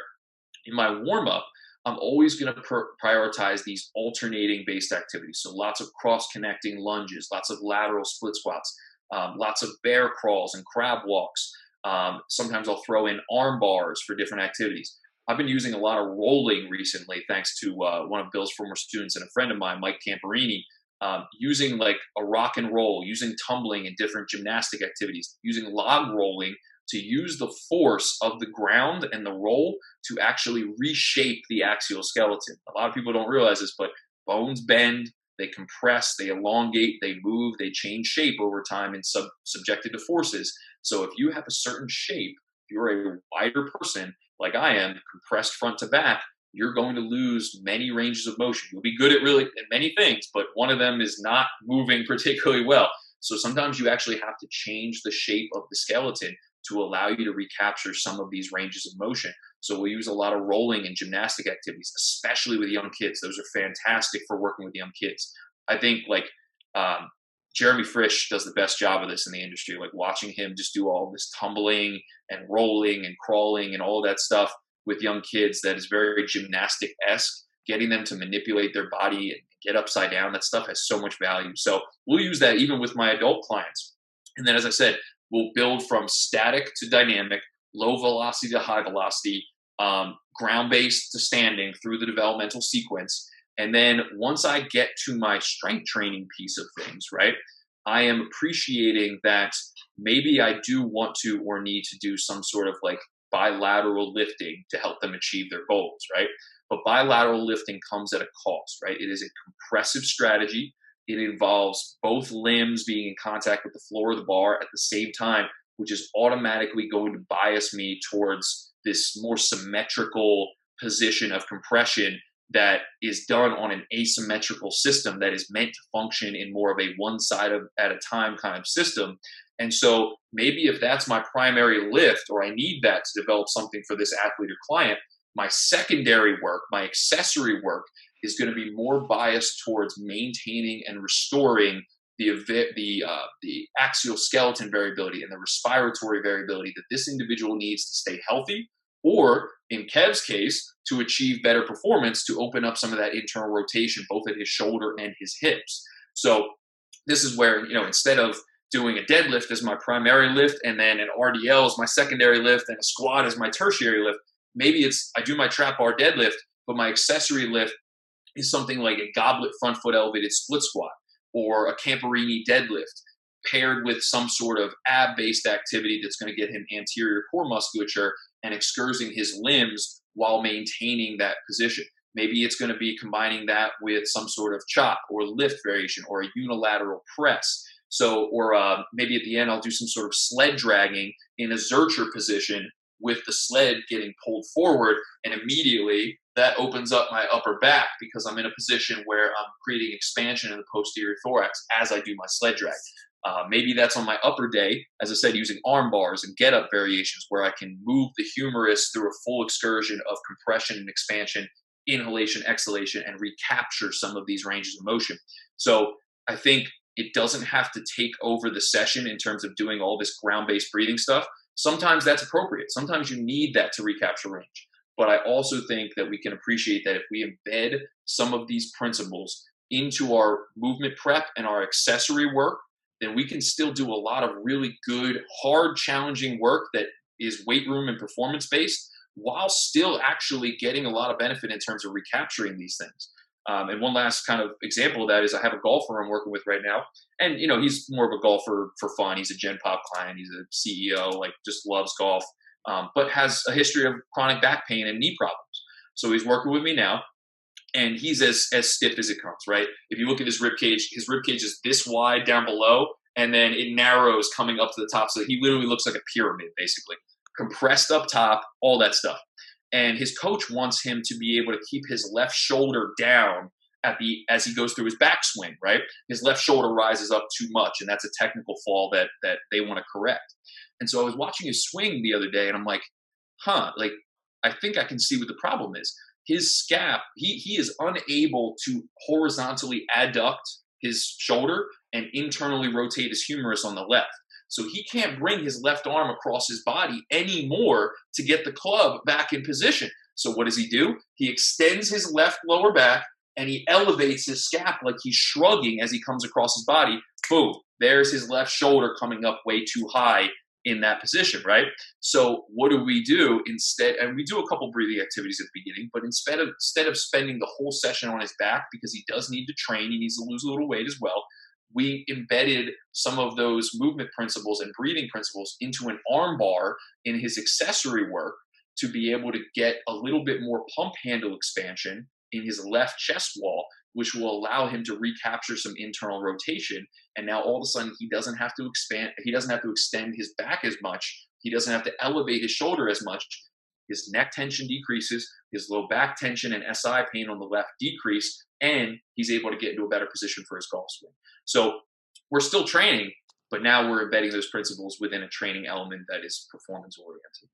in my warm up, I'm always going to pr- prioritize these alternating based activities. So lots of cross connecting lunges, lots of lateral split squats, um, lots of bear crawls and crab walks. Um, sometimes I'll throw in arm bars for different activities. I've been using a lot of rolling recently, thanks to uh, one of Bill's former students and a friend of mine, Mike Camperini, um, using like a rock and roll, using tumbling and different gymnastic activities, using log rolling to use the force of the ground and the roll to actually reshape the axial skeleton. A lot of people don't realize this, but bones bend, they compress, they elongate, they move, they change shape over time and sub- subjected to forces. So if you have a certain shape, if you're a wider person like I am, compressed front to back, you're going to lose many ranges of motion. You'll be good at really at many things, but one of them is not moving [LAUGHS] particularly well. So sometimes you actually have to change the shape of the skeleton to allow you to recapture some of these ranges of motion. So we use a lot of rolling and gymnastic activities, especially with young kids. Those are fantastic for working with young kids. I think like um, Jeremy Frisch does the best job of this in the industry. Like watching him just do all this tumbling and rolling and crawling and all that stuff with young kids that is very gymnastic esque. Getting them to manipulate their body and get upside down, that stuff has so much value. So we'll use that even with my adult clients. And then, as I said, we'll build from static to dynamic, low velocity to high velocity, um, ground based to standing through the developmental sequence. And then once I get to my strength training piece of things, right, I am appreciating that maybe I do want to or need to do some sort of like bilateral lifting to help them achieve their goals, right? But bilateral lifting comes at a cost, right? It is a compressive strategy. It involves both limbs being in contact with the floor of the bar at the same time, which is automatically going to bias me towards this more symmetrical position of compression that is done on an asymmetrical system that is meant to function in more of a one side of, at a time kind of system. And so maybe if that's my primary lift or I need that to develop something for this athlete or client, my secondary work, my accessory work is going to be more biased towards maintaining and restoring the the uh, the axial skeleton variability and the respiratory variability that this individual needs to stay healthy, or in Kev's case, to achieve better performance to open up some of that internal rotation, both at his shoulder and his hips. So this is where you know instead of doing a deadlift as my primary lift and then an RDL as my secondary lift and a squat as my tertiary lift, maybe it's I do my trap bar deadlift, but my accessory lift is something like a goblet front foot elevated split squat or a Camperini deadlift paired with some sort of ab based activity that's going to get him anterior core musculature and excursing his limbs while maintaining that position. Maybe it's going to be combining that with some sort of chop or lift variation or a unilateral press. So, or uh, maybe at the end, I'll do some sort of sled dragging in a Zercher position with the sled getting pulled forward. And immediately that opens up my upper back because I'm in a position where I'm creating expansion in the posterior thorax as I do my sled drag. Uh, maybe that's on my upper day, as I said, using arm bars and get up variations where I can move the humerus through a full excursion of compression and expansion, inhalation, exhalation, and recapture some of these ranges of motion. So I think it doesn't have to take over the session in terms of doing all this ground based breathing stuff. Sometimes that's appropriate. Sometimes you need that to recapture range. But I also think that we can appreciate that if we embed some of these principles into our movement prep and our accessory work, then we can still do a lot of really good, hard, challenging work that is weight room and performance based while still actually getting a lot of benefit in terms of recapturing these things. Um, and one last kind of example of that is I have a golfer I'm working with right now, and you know he's more of a golfer for fun. He's a Gen Pop client. He's a CEO, like just loves golf, um, but has a history of chronic back pain and knee problems. So he's working with me now, and he's as as stiff as it comes. Right? If you look at his rib cage, his rib cage is this wide down below, and then it narrows coming up to the top, so he literally looks like a pyramid, basically compressed up top, all that stuff and his coach wants him to be able to keep his left shoulder down at the as he goes through his backswing right his left shoulder rises up too much and that's a technical fall that that they want to correct and so i was watching his swing the other day and i'm like huh like i think i can see what the problem is his scap he he is unable to horizontally adduct his shoulder and internally rotate his humerus on the left so he can't bring his left arm across his body anymore to get the club back in position. So what does he do? He extends his left lower back and he elevates his scap like he's shrugging as he comes across his body. Boom, there's his left shoulder coming up way too high in that position, right? So what do we do instead? And we do a couple breathing activities at the beginning, but instead of instead of spending the whole session on his back because he does need to train, he needs to lose a little weight as well we embedded some of those movement principles and breathing principles into an arm bar in his accessory work to be able to get a little bit more pump handle expansion in his left chest wall, which will allow him to recapture some internal rotation. And now all of a sudden he doesn't have to expand, he doesn't have to extend his back as much. He doesn't have to elevate his shoulder as much. His neck tension decreases, his low back tension and SI pain on the left decrease, and he's able to get into a better position for his golf swing. So we're still training, but now we're embedding those principles within a training element that is performance oriented.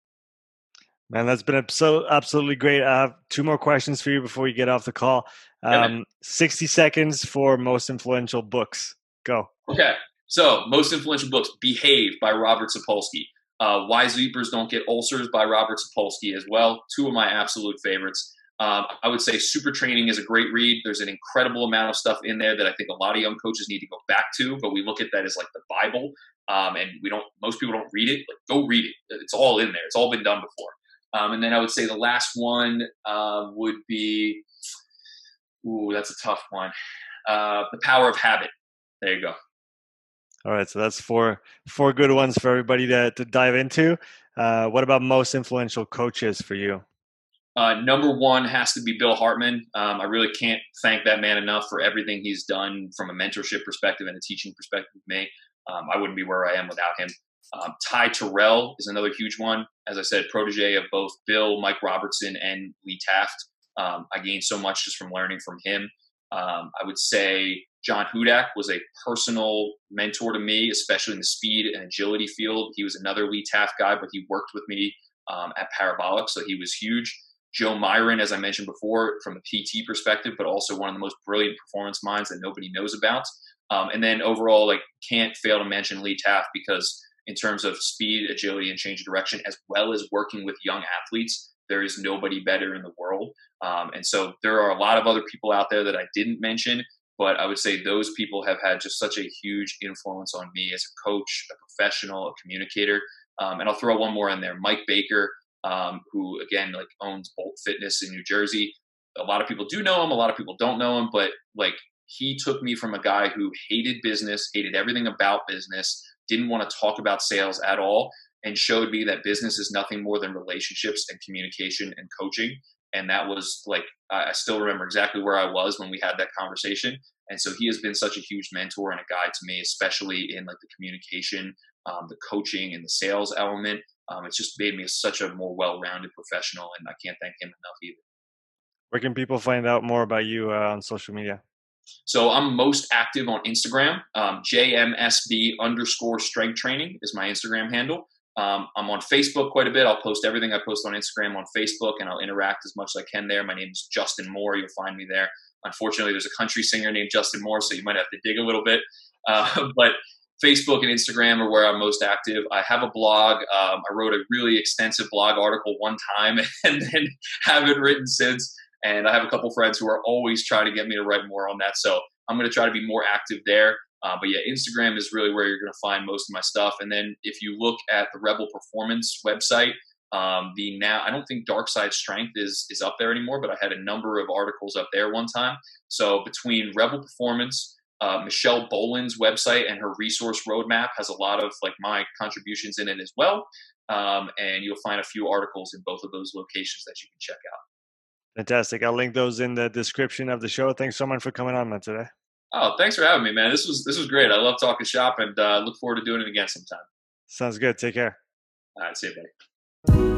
Man, that's been so absolutely great. I have two more questions for you before you get off the call. Um, 60 seconds for most influential books. Go. Okay. So, most influential books Behave by Robert Sapolsky. Uh, Why Zebras Don't Get Ulcers by Robert Sapolsky as well. Two of my absolute favorites. Um, I would say Supertraining is a great read. There's an incredible amount of stuff in there that I think a lot of young coaches need to go back to, but we look at that as like the Bible. Um, and we don't, most people don't read it. Like, go read it. It's all in there. It's all been done before. Um, and then I would say the last one uh, would be, ooh, that's a tough one. Uh, the Power of Habit. There you go. All right, so that's four four good ones for everybody to to dive into. Uh, what about most influential coaches for you? Uh, number one has to be Bill Hartman. Um, I really can't thank that man enough for everything he's done from a mentorship perspective and a teaching perspective with me. Um, I wouldn't be where I am without him. Um, Ty Terrell is another huge one. As I said, protege of both Bill, Mike Robertson, and Lee Taft. Um, I gained so much just from learning from him. Um, I would say John Hudak was a personal mentor to me, especially in the speed and agility field. He was another Lee Taft guy, but he worked with me um, at Parabolic, so he was huge. Joe Myron, as I mentioned before, from a PT perspective, but also one of the most brilliant performance minds that nobody knows about. Um, and then overall, like can't fail to mention Lee Taft because in terms of speed, agility, and change of direction, as well as working with young athletes, there is nobody better in the world. Um, and so there are a lot of other people out there that I didn't mention, but I would say those people have had just such a huge influence on me as a coach, a professional, a communicator. Um, and I'll throw one more in there. Mike Baker, um, who again like owns Bolt Fitness in New Jersey. A lot of people do know him. A lot of people don't know him, but like he took me from a guy who hated business, hated everything about business, didn't want to talk about sales at all, and showed me that business is nothing more than relationships and communication and coaching. And that was like I still remember exactly where I was when we had that conversation. And so he has been such a huge mentor and a guide to me, especially in like the communication, um, the coaching, and the sales element. Um, it's just made me such a more well-rounded professional, and I can't thank him enough either. Where can people find out more about you uh, on social media? So I'm most active on Instagram. Um, JMSB underscore strength training is my Instagram handle. Um, I'm on Facebook quite a bit. I'll post everything I post on Instagram on Facebook, and I'll interact as much as I can there. My name is Justin Moore. You'll find me there. Unfortunately, there's a country singer named Justin Moore, so you might have to dig a little bit. Uh, [LAUGHS] but Facebook and Instagram are where I'm most active. I have a blog. Um, I wrote a really extensive blog article one time [LAUGHS] and then haven't written since. And I have a couple friends who are always trying to get me to write more on that. So I'm going to try to be more active there. Uh, but yeah, Instagram is really where you're going to find most of my stuff. And then if you look at the Rebel Performance website, um, the now I don't think Dark Side Strength is is up there anymore, but I had a number of articles up there one time. So between Rebel Performance, uh, Michelle Boland's website and her resource roadmap has a lot of like my contributions in it as well. Um, and you'll find a few articles in both of those locations that you can check out. Fantastic. I'll link those in the description of the show. Thanks so much for coming on, today. Oh, thanks for having me, man. This was this was great. I love talking shop and uh, look forward to doing it again sometime. Sounds good. Take care. All right, see you, buddy.